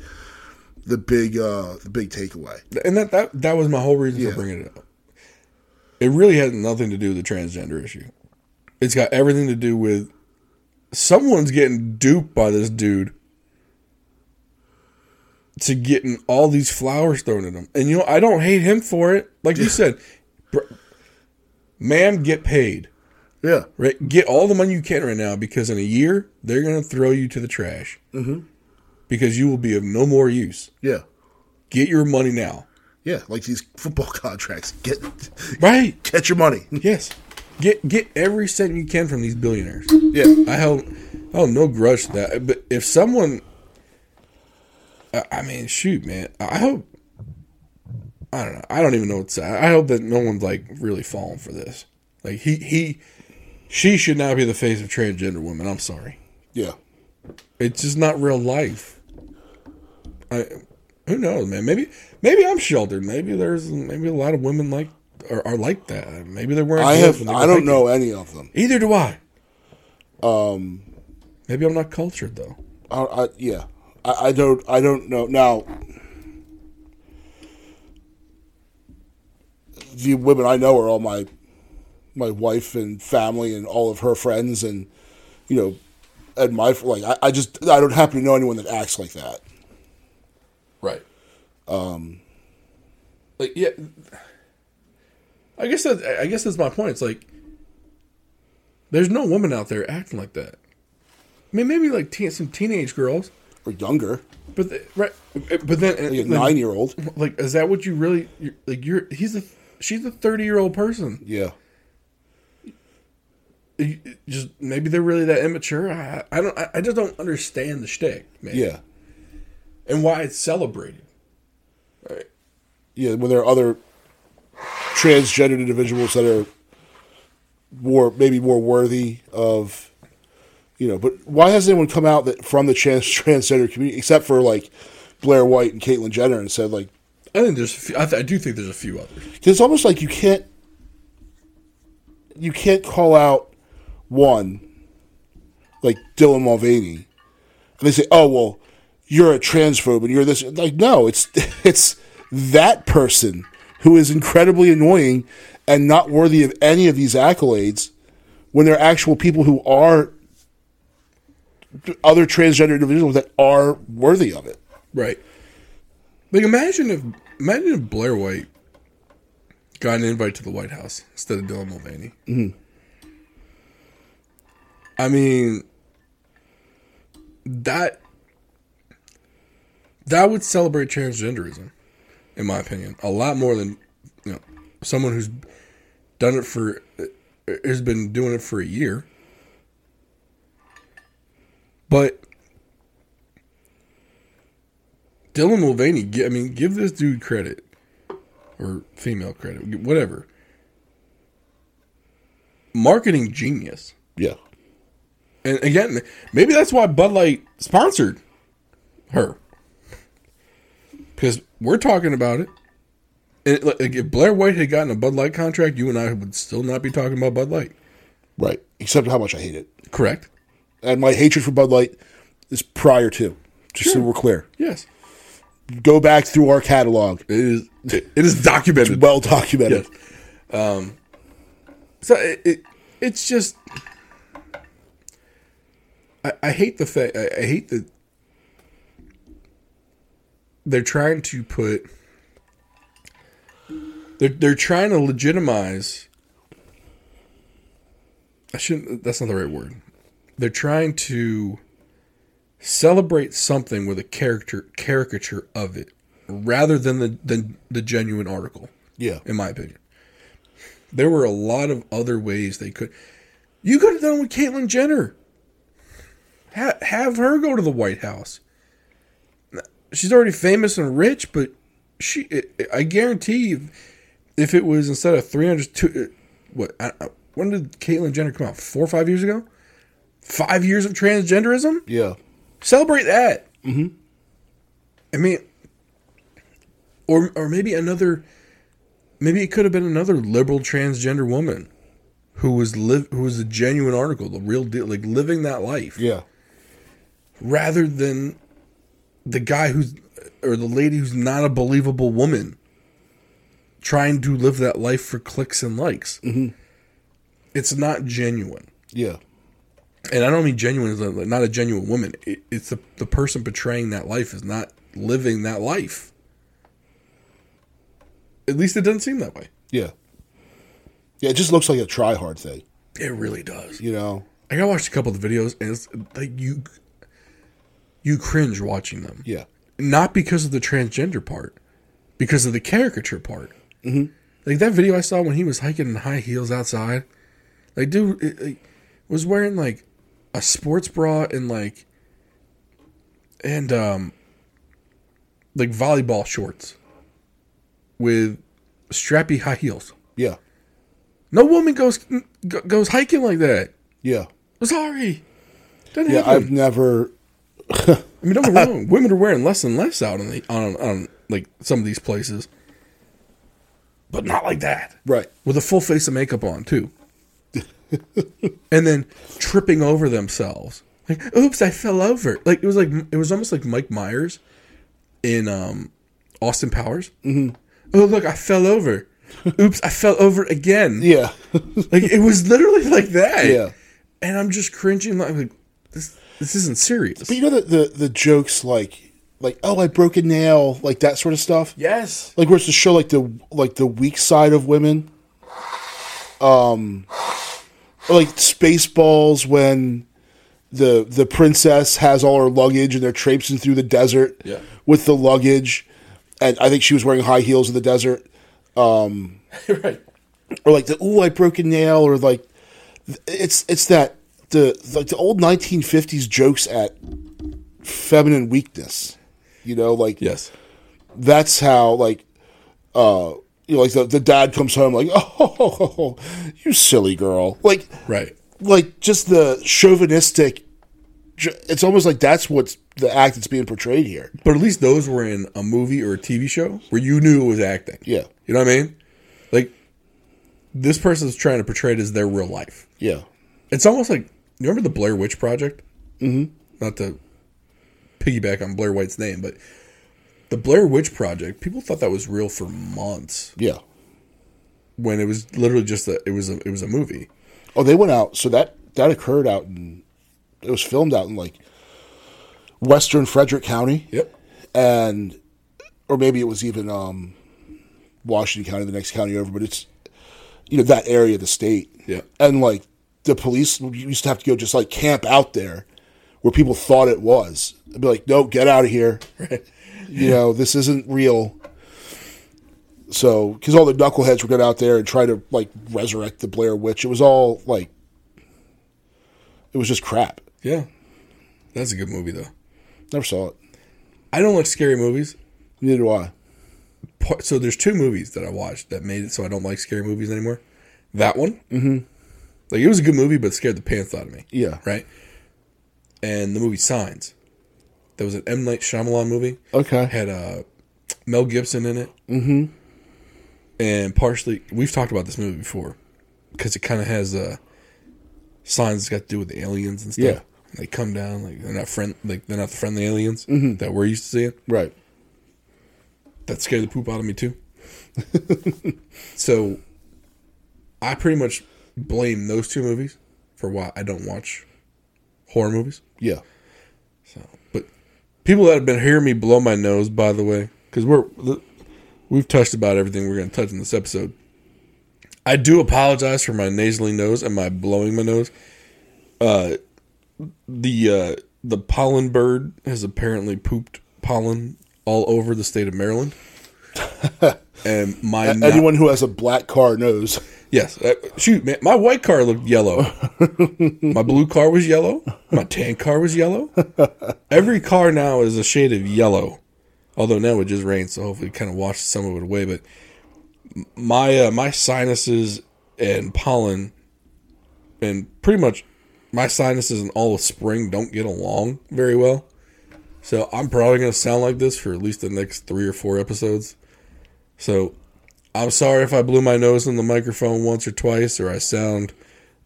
the big uh the big takeaway. And that that that was my whole reason Yeah. for bringing it up. It really has nothing to do with the transgender issue. It's got everything to do with someone's getting duped by this dude to getting all these flowers thrown at him. And you know, I don't hate him for it. Like you said, man, get paid. Yeah. Right, get all the money you can right now because in a year they're going to throw you to the trash mm-hmm. because you will be of no more use. Yeah. Get your money now. Yeah. Like these football contracts. Get Right. get your money. Yes. Get get every cent you can from these billionaires. Yeah. I held I hold no grudge to that. But if someone I mean, shoot, man. I hope I don't know. I don't even know what's. I hope that no one's like really falling for this. Like he he she should not be the face of transgender women. I'm sorry. Yeah. It's just not real life. I who knows, man? Maybe maybe I'm sheltered. Maybe there's maybe a lot of women like are, are like that. Maybe they're wearing. I have I don't know any of them. Either do I. Um, maybe I'm not cultured though. I, I yeah. I, I don't I don't know. Now the women I know are all my my wife and family and all of her friends and you know and my like I, I just I don't happen to know anyone that acts like that. Right. Um. Like yeah. I guess that I guess that's my point. It's like there's no woman out there acting like that. I mean, maybe like teen, some teenage girls, Or younger, but the, right. But then like a nine year old. like is that what you really you're, like? You're he's a she's a thirty year old person. Yeah. Just maybe they're really that immature. I, I don't. I, I just don't understand the shtick, man. Yeah. and why it's celebrated. Right. Yeah, when there are other transgender individuals that are more maybe more worthy of you know, but why hasn't anyone come out that from the trans transgender community except for like Blair White and Caitlyn Jenner and said like I think there's. A few, I, th- I do think there's a few others. 'cause it's almost like you can't you can't call out one like Dylan Mulvaney and they say, "Oh well, you're a transphobe and you're this." Like, no, it's it's that person who is incredibly annoying and not worthy of any of these accolades when they're actual people who are other transgender individuals that are worthy of it. Right. Like imagine if imagine if Blair White got an invite to the White House instead of Dylan Mulvaney. Mm-hmm. I mean, that that would celebrate transgenderism, in my opinion, a lot more than you know someone who's done it for has been doing it for a year. But Dylan Mulvaney, I mean, give this dude credit or female credit, whatever. Marketing genius. Yeah. And again, maybe that's why Bud Light sponsored her. Because we're talking about it. And like, if Blair White had gotten a Bud Light contract, you and I would still not be talking about Bud Light. Right. Except how much I hate it. Correct? And my hatred for Bud Light is prior to, just so we're clear. Yes. Go back through our catalog. It is. It, is documented. Well documented. Yes. Um, so it, it it's just I, I hate the fact I, I hate that they're trying to put they're they're trying to legitimize I shouldn't that's not the right word. They're trying to celebrate something with a character caricature of it rather than the than the genuine article Yeah. in my opinion. There were a lot of other ways they could. You could have done with Caitlyn Jenner. Ha- have her go to the White House. She's already famous and rich, but she. I guarantee, if, if it was instead of three hundred two, what? I, I- when did Caitlyn Jenner come out? Four or five years ago. Five years of transgenderism. Yeah. Celebrate that. Mm-hmm. I mean, or or maybe another, maybe it could have been another liberal transgender woman, who was live who was a genuine article, the real deal, like living that life, Yeah. rather than the guy who's or the lady who's not a believable woman trying to live that life for clicks and likes. Mm-hmm. It's not genuine. Yeah. And I don't mean genuine like, not a genuine woman. It, it's the, the person portraying that life is not living that life. At least it doesn't seem that way. Yeah. Yeah, it just looks like a try hard thing, It really does. you know? Like I watched a couple of the videos, and it's like you, you cringe watching them. Yeah. Not because of the transgender part, because of the caricature part. Mm-hmm. Like that video I saw when he was hiking in high heels outside. Like, dude it, it was wearing like a sports bra and like, and um, like volleyball shorts with strappy high heels. Yeah. No woman goes go- goes hiking like that. Yeah. Sorry. Doesn't Yeah, happen. I've never I mean, don't get me wrong. Women are wearing less and less out on the on on like some of these places, but not like that. Right. With a full face of makeup on too, and then tripping over themselves. Like, oops, I fell over. Like it was like it was almost like Mike Myers in um Austin Powers. Mm-hmm. Oh look, I fell over. Oops, I fell over again. Yeah. Like it was literally like that. Yeah. And I'm just cringing like, like this this isn't serious. But you know the, the the jokes like like oh I broke a nail like that sort of stuff. yes. Like where it's to show like the like the weak side of women. Um, like Spaceballs when the the princess has all her luggage and they're traipsing through the desert Yeah. with the luggage, and I think she was wearing high heels in the desert. right. or like the ooh I broke a nail or like it's it's that the like the old 1950s jokes at feminine weakness you know like Yes. that's how like uh you know like the, the dad comes home like oh you silly girl like Right. like just the chauvinistic it's almost like that's what's the act that's being portrayed here But at least those were in a movie or a TV show where you knew it was acting. yeah You know what I mean? Like this person's trying to portray it as their real life. yeah It's almost like you remember the Blair Witch Project? Mm-hmm. Not to piggyback on Blair White's name, but the Blair Witch Project, people thought that was real for months yeah when it was literally just a it was a it was a movie. Oh, they went out. So that that occurred out in. It was filmed out in like Western Frederick County, Yep. and or maybe it was even um, Washington County, the next county over. But it's you know that area of the state, Yeah. and like the police used to have to go just like camp out there where people thought it was. They'd be like, "No, get out of here." Right. You know, this isn't real. So, because all the knuckleheads were going out there and try to like resurrect the Blair Witch, it was all like, it was just crap. Yeah. That's a good movie though. Never saw it. I don't like scary movies. Neither do I. so there's two movies that I watched that made it so I don't like scary movies anymore. That one, mm-hmm. like it was a good movie, but it scared the pants out of me. Yeah. Right. And the movie Signs, that was an M Night Shyamalan movie. Okay. Had uh, Mel Gibson in it. Mm-hmm. And partially, we've talked about this movie before because it kind of has uh, signs that's got to do with the aliens and stuff. Yeah. They come down like they're not friend, like they're not the friendly aliens that we're used to seeing Right. that scared the poop out of me too. so I pretty much blame those two movies for why I don't watch horror movies. Yeah. People that have been hearing me blow my nose, by the way, because we're we've touched about everything we're going to touch in this episode. I do apologize for my nasally nose and my blowing my nose. Uh, the uh, the pollen bird has apparently pooped pollen all over the state of Maryland. and my Anyone who has a black car knows. Yes. Uh, shoot, man. My white car looked yellow. my blue car was yellow. My tan car was yellow. Every car now is a shade of yellow. Although now it just rained, so hopefully it kind of washed some of it away. But my uh, my sinuses and pollen, and pretty much my sinuses and all of spring don't get along very well. So I'm probably going to sound like this for at least the next three or four episodes. So I'm sorry if I blew my nose in the microphone once or twice, or I sound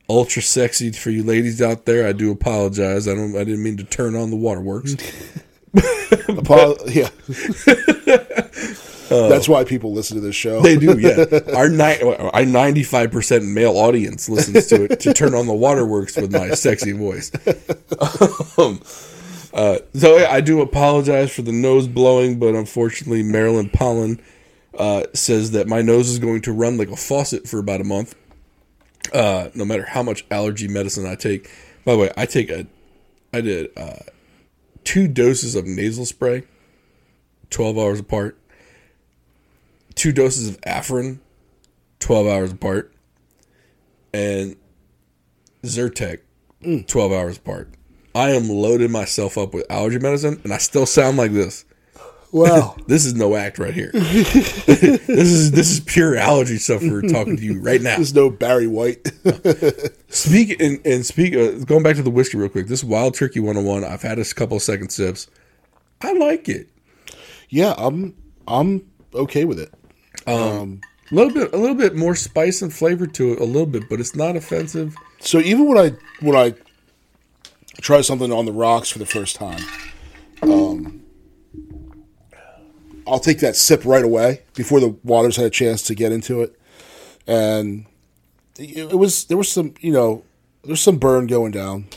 ultra sexy for you ladies out there. I do apologize. I don't. I didn't mean to turn on the waterworks. Apo- yeah. That's why people listen to this show. They do, yeah. Our ni- our ninety five percent male audience listens to it to turn on the waterworks with my sexy voice. um, uh, so yeah, I do apologize for the nose blowing, but unfortunately, Maryland Pollen uh, says that my nose is going to run like a faucet for about a month. Uh, no matter how much allergy medicine I take. By the way, I take a, I did uh, two doses of nasal spray, twelve hours apart two doses of Afrin, 12 hours apart, and Zyrtec, 12 hours apart. I am loading myself up with allergy medicine, and I still sound like this. Wow. This is no act right here. this is this is pure allergy stuff we're talking to you right now. There's no Barry White. Speak and, and speak. Uh, going back to the whiskey real quick. This Wild Turkey 101. I've had a couple of second sips. I like it. yeah, I'm I'm okay with it. A little bit, a little bit more spice and flavor to it, a little bit, but it's not offensive. So even when I when I try something on the rocks for the first time, um, I'll take that sip right away before the water's had a chance to get into it, and it, it was there was some you know there's some burn going down,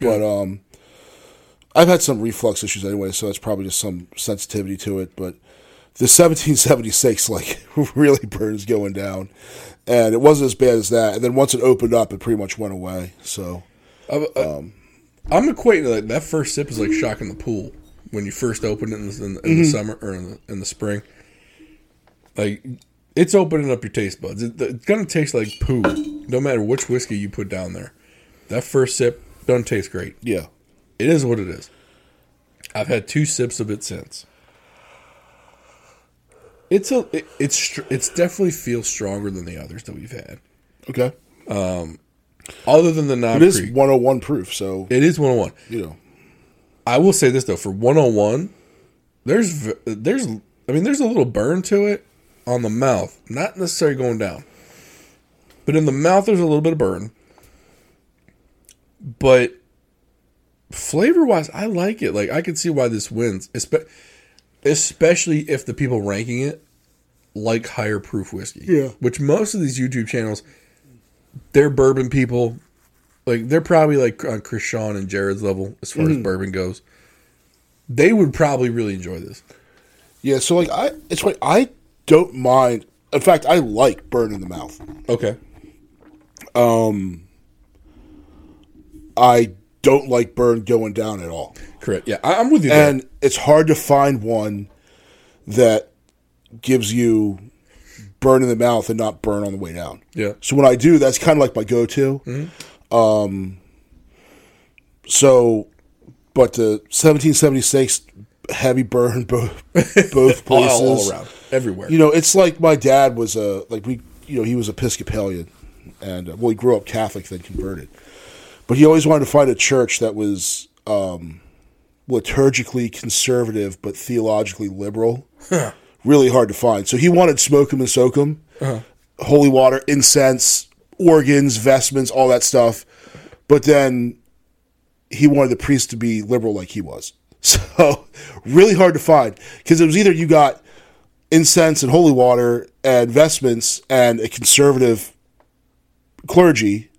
but um, I've had some reflux issues anyway, so that's probably just some sensitivity to it, but. The 1776 like really burns going down, and it wasn't as bad as that. And then once it opened up, it pretty much went away. So I, I, I'm equating like that first sip is like shocking the pool when you first open it in, the, in, the, the mm-hmm. summer or in the, in the spring. Like it's opening up your taste buds. It, it's gonna taste like poo, no matter which whiskey you put down there. That first sip doesn't taste great. yeah, It is what it is. I've had two sips of it since. It's a it, it's it's definitely feels stronger than the others that we've had. okay. Um, other than the Knob It is Creek, 101 proof, so it is 101. you know. I will say this though, for 101, there's v- there's there's I mean there's a little burn to it on the mouth, not necessarily going down, but in the mouth there's a little bit of burn. But flavor wise, I like it. Like I can see why this wins, especially if the people ranking it like higher proof whiskey. Yeah. which most of these YouTube channels, they're bourbon people. Like they're probably like on Chris Sean and Jared's level as far as bourbon goes. They would probably really enjoy this. Yeah, so like I, it's like I don't mind. In fact, I like burn in the mouth. Okay. Um, I don't like burn going down at all, Correct. Yeah, I, I'm with you. there. and it's hard to find one that gives you burn in the mouth and not burn on the way down. Yeah. So when I do, that's kind of like my go-to. Um. So, but the 1776 heavy burn both both places. all around, everywhere. You know, it's like my dad was a like we you know he was Episcopalian, and uh, well he grew up Catholic then converted, but he always wanted to find a church that was um, liturgically conservative but theologically liberal. Really hard to find. So he wanted smoke 'em and soak 'em, holy water, incense, organs, vestments, all that stuff. But then he wanted the priest to be liberal like he was. So really hard to find because it was either you got incense and holy water and vestments and a conservative clergy,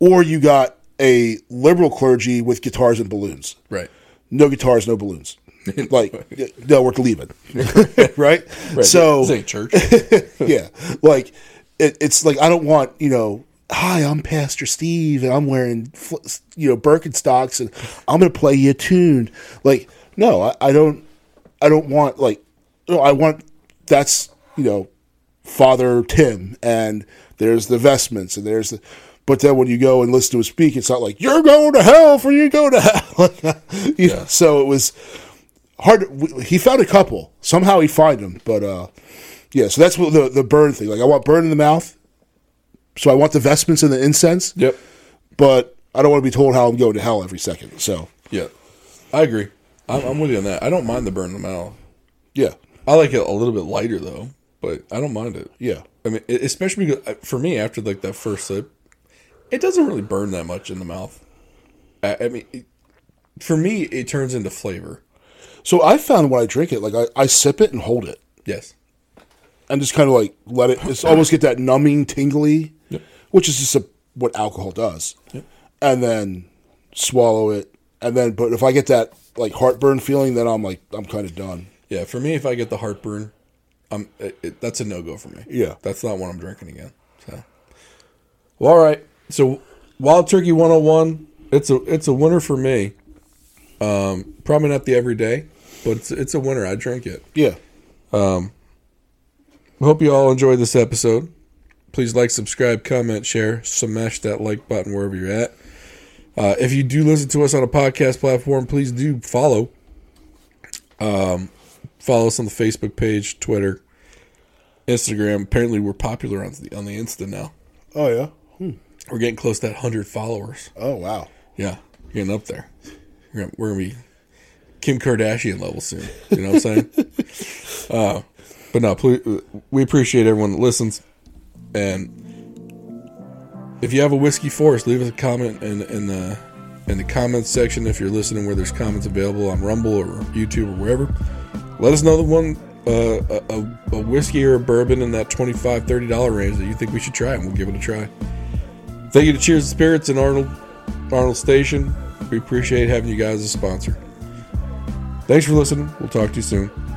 or you got a liberal clergy with guitars and balloons. right. No guitars, no balloons. like no, we're leaving, right? Right. So this ain't church. yeah, like it, it's like I don't want you know. Hi, I'm Pastor Steve, and I'm wearing you know Birkenstocks, and I'm gonna play you a tune. Like, no, I, I don't. I don't want like. No, I want that's you know, Father Tim, and there's the vestments, and there's the. But then when you go and listen to him speak, it's not like you're going to hell for you go to hell. you know, so it was hard. To, he found a couple somehow. He find them, but uh, yeah. So that's what the the burn thing. Like I want burn in the mouth. So I want the vestments and the incense, yep. but I don't want to be told how I'm going to hell every second. So Yeah. I agree. I'm, I'm with you on that. I don't mind the burn in the mouth. yeah, I like it a little bit lighter though, but I don't mind it. yeah, I mean, especially because uh, for me, after like that first sip, it doesn't really burn that much in the mouth. I, I mean, it, for me, it turns into flavor. So I found when I drink it, like I, I sip it and hold it, Yes. And just kind of like let it. It's almost get that numbing, tingly, Yep. which is just a, what alcohol does. Yep. And then swallow it, and then. But if I get that like heartburn feeling, then I'm like I'm kind of done. Yeah, for me, if I get the heartburn, um, it, it, that's a no go for me. Yeah. that's not what I'm drinking again. So, well, all right. So, Wild Turkey 101, it's a it's a winner for me. Um, probably not the everyday, but it's it's a winner. I drink it. Yeah. Hope you all enjoyed this episode. Please like, subscribe, comment, share, smash that like button wherever you're at. Uh, if you do listen to us on a podcast platform, please do follow. Um, follow us on the Facebook page, Twitter, Instagram. Apparently, we're popular on the on the Insta now. Oh yeah. We're getting close to that hundred followers. Oh wow. Yeah, getting up there. We're gonna, we're gonna be Kim Kardashian level soon. You know what I'm saying? uh, but no, please, we appreciate everyone that listens. And if you have a whiskey for us, leave us a comment in, in the in the comments section if you're listening where there's comments available on Rumble or YouTube or wherever. Let us know the one uh, a, a, whiskey or a bourbon in that $25 $30 range that you think we should try, and we'll give it a try. Thank you to Cheers to Spirits and Arnold Arnold Station. We appreciate having you guys as a sponsor. Thanks for listening. We'll talk to you soon.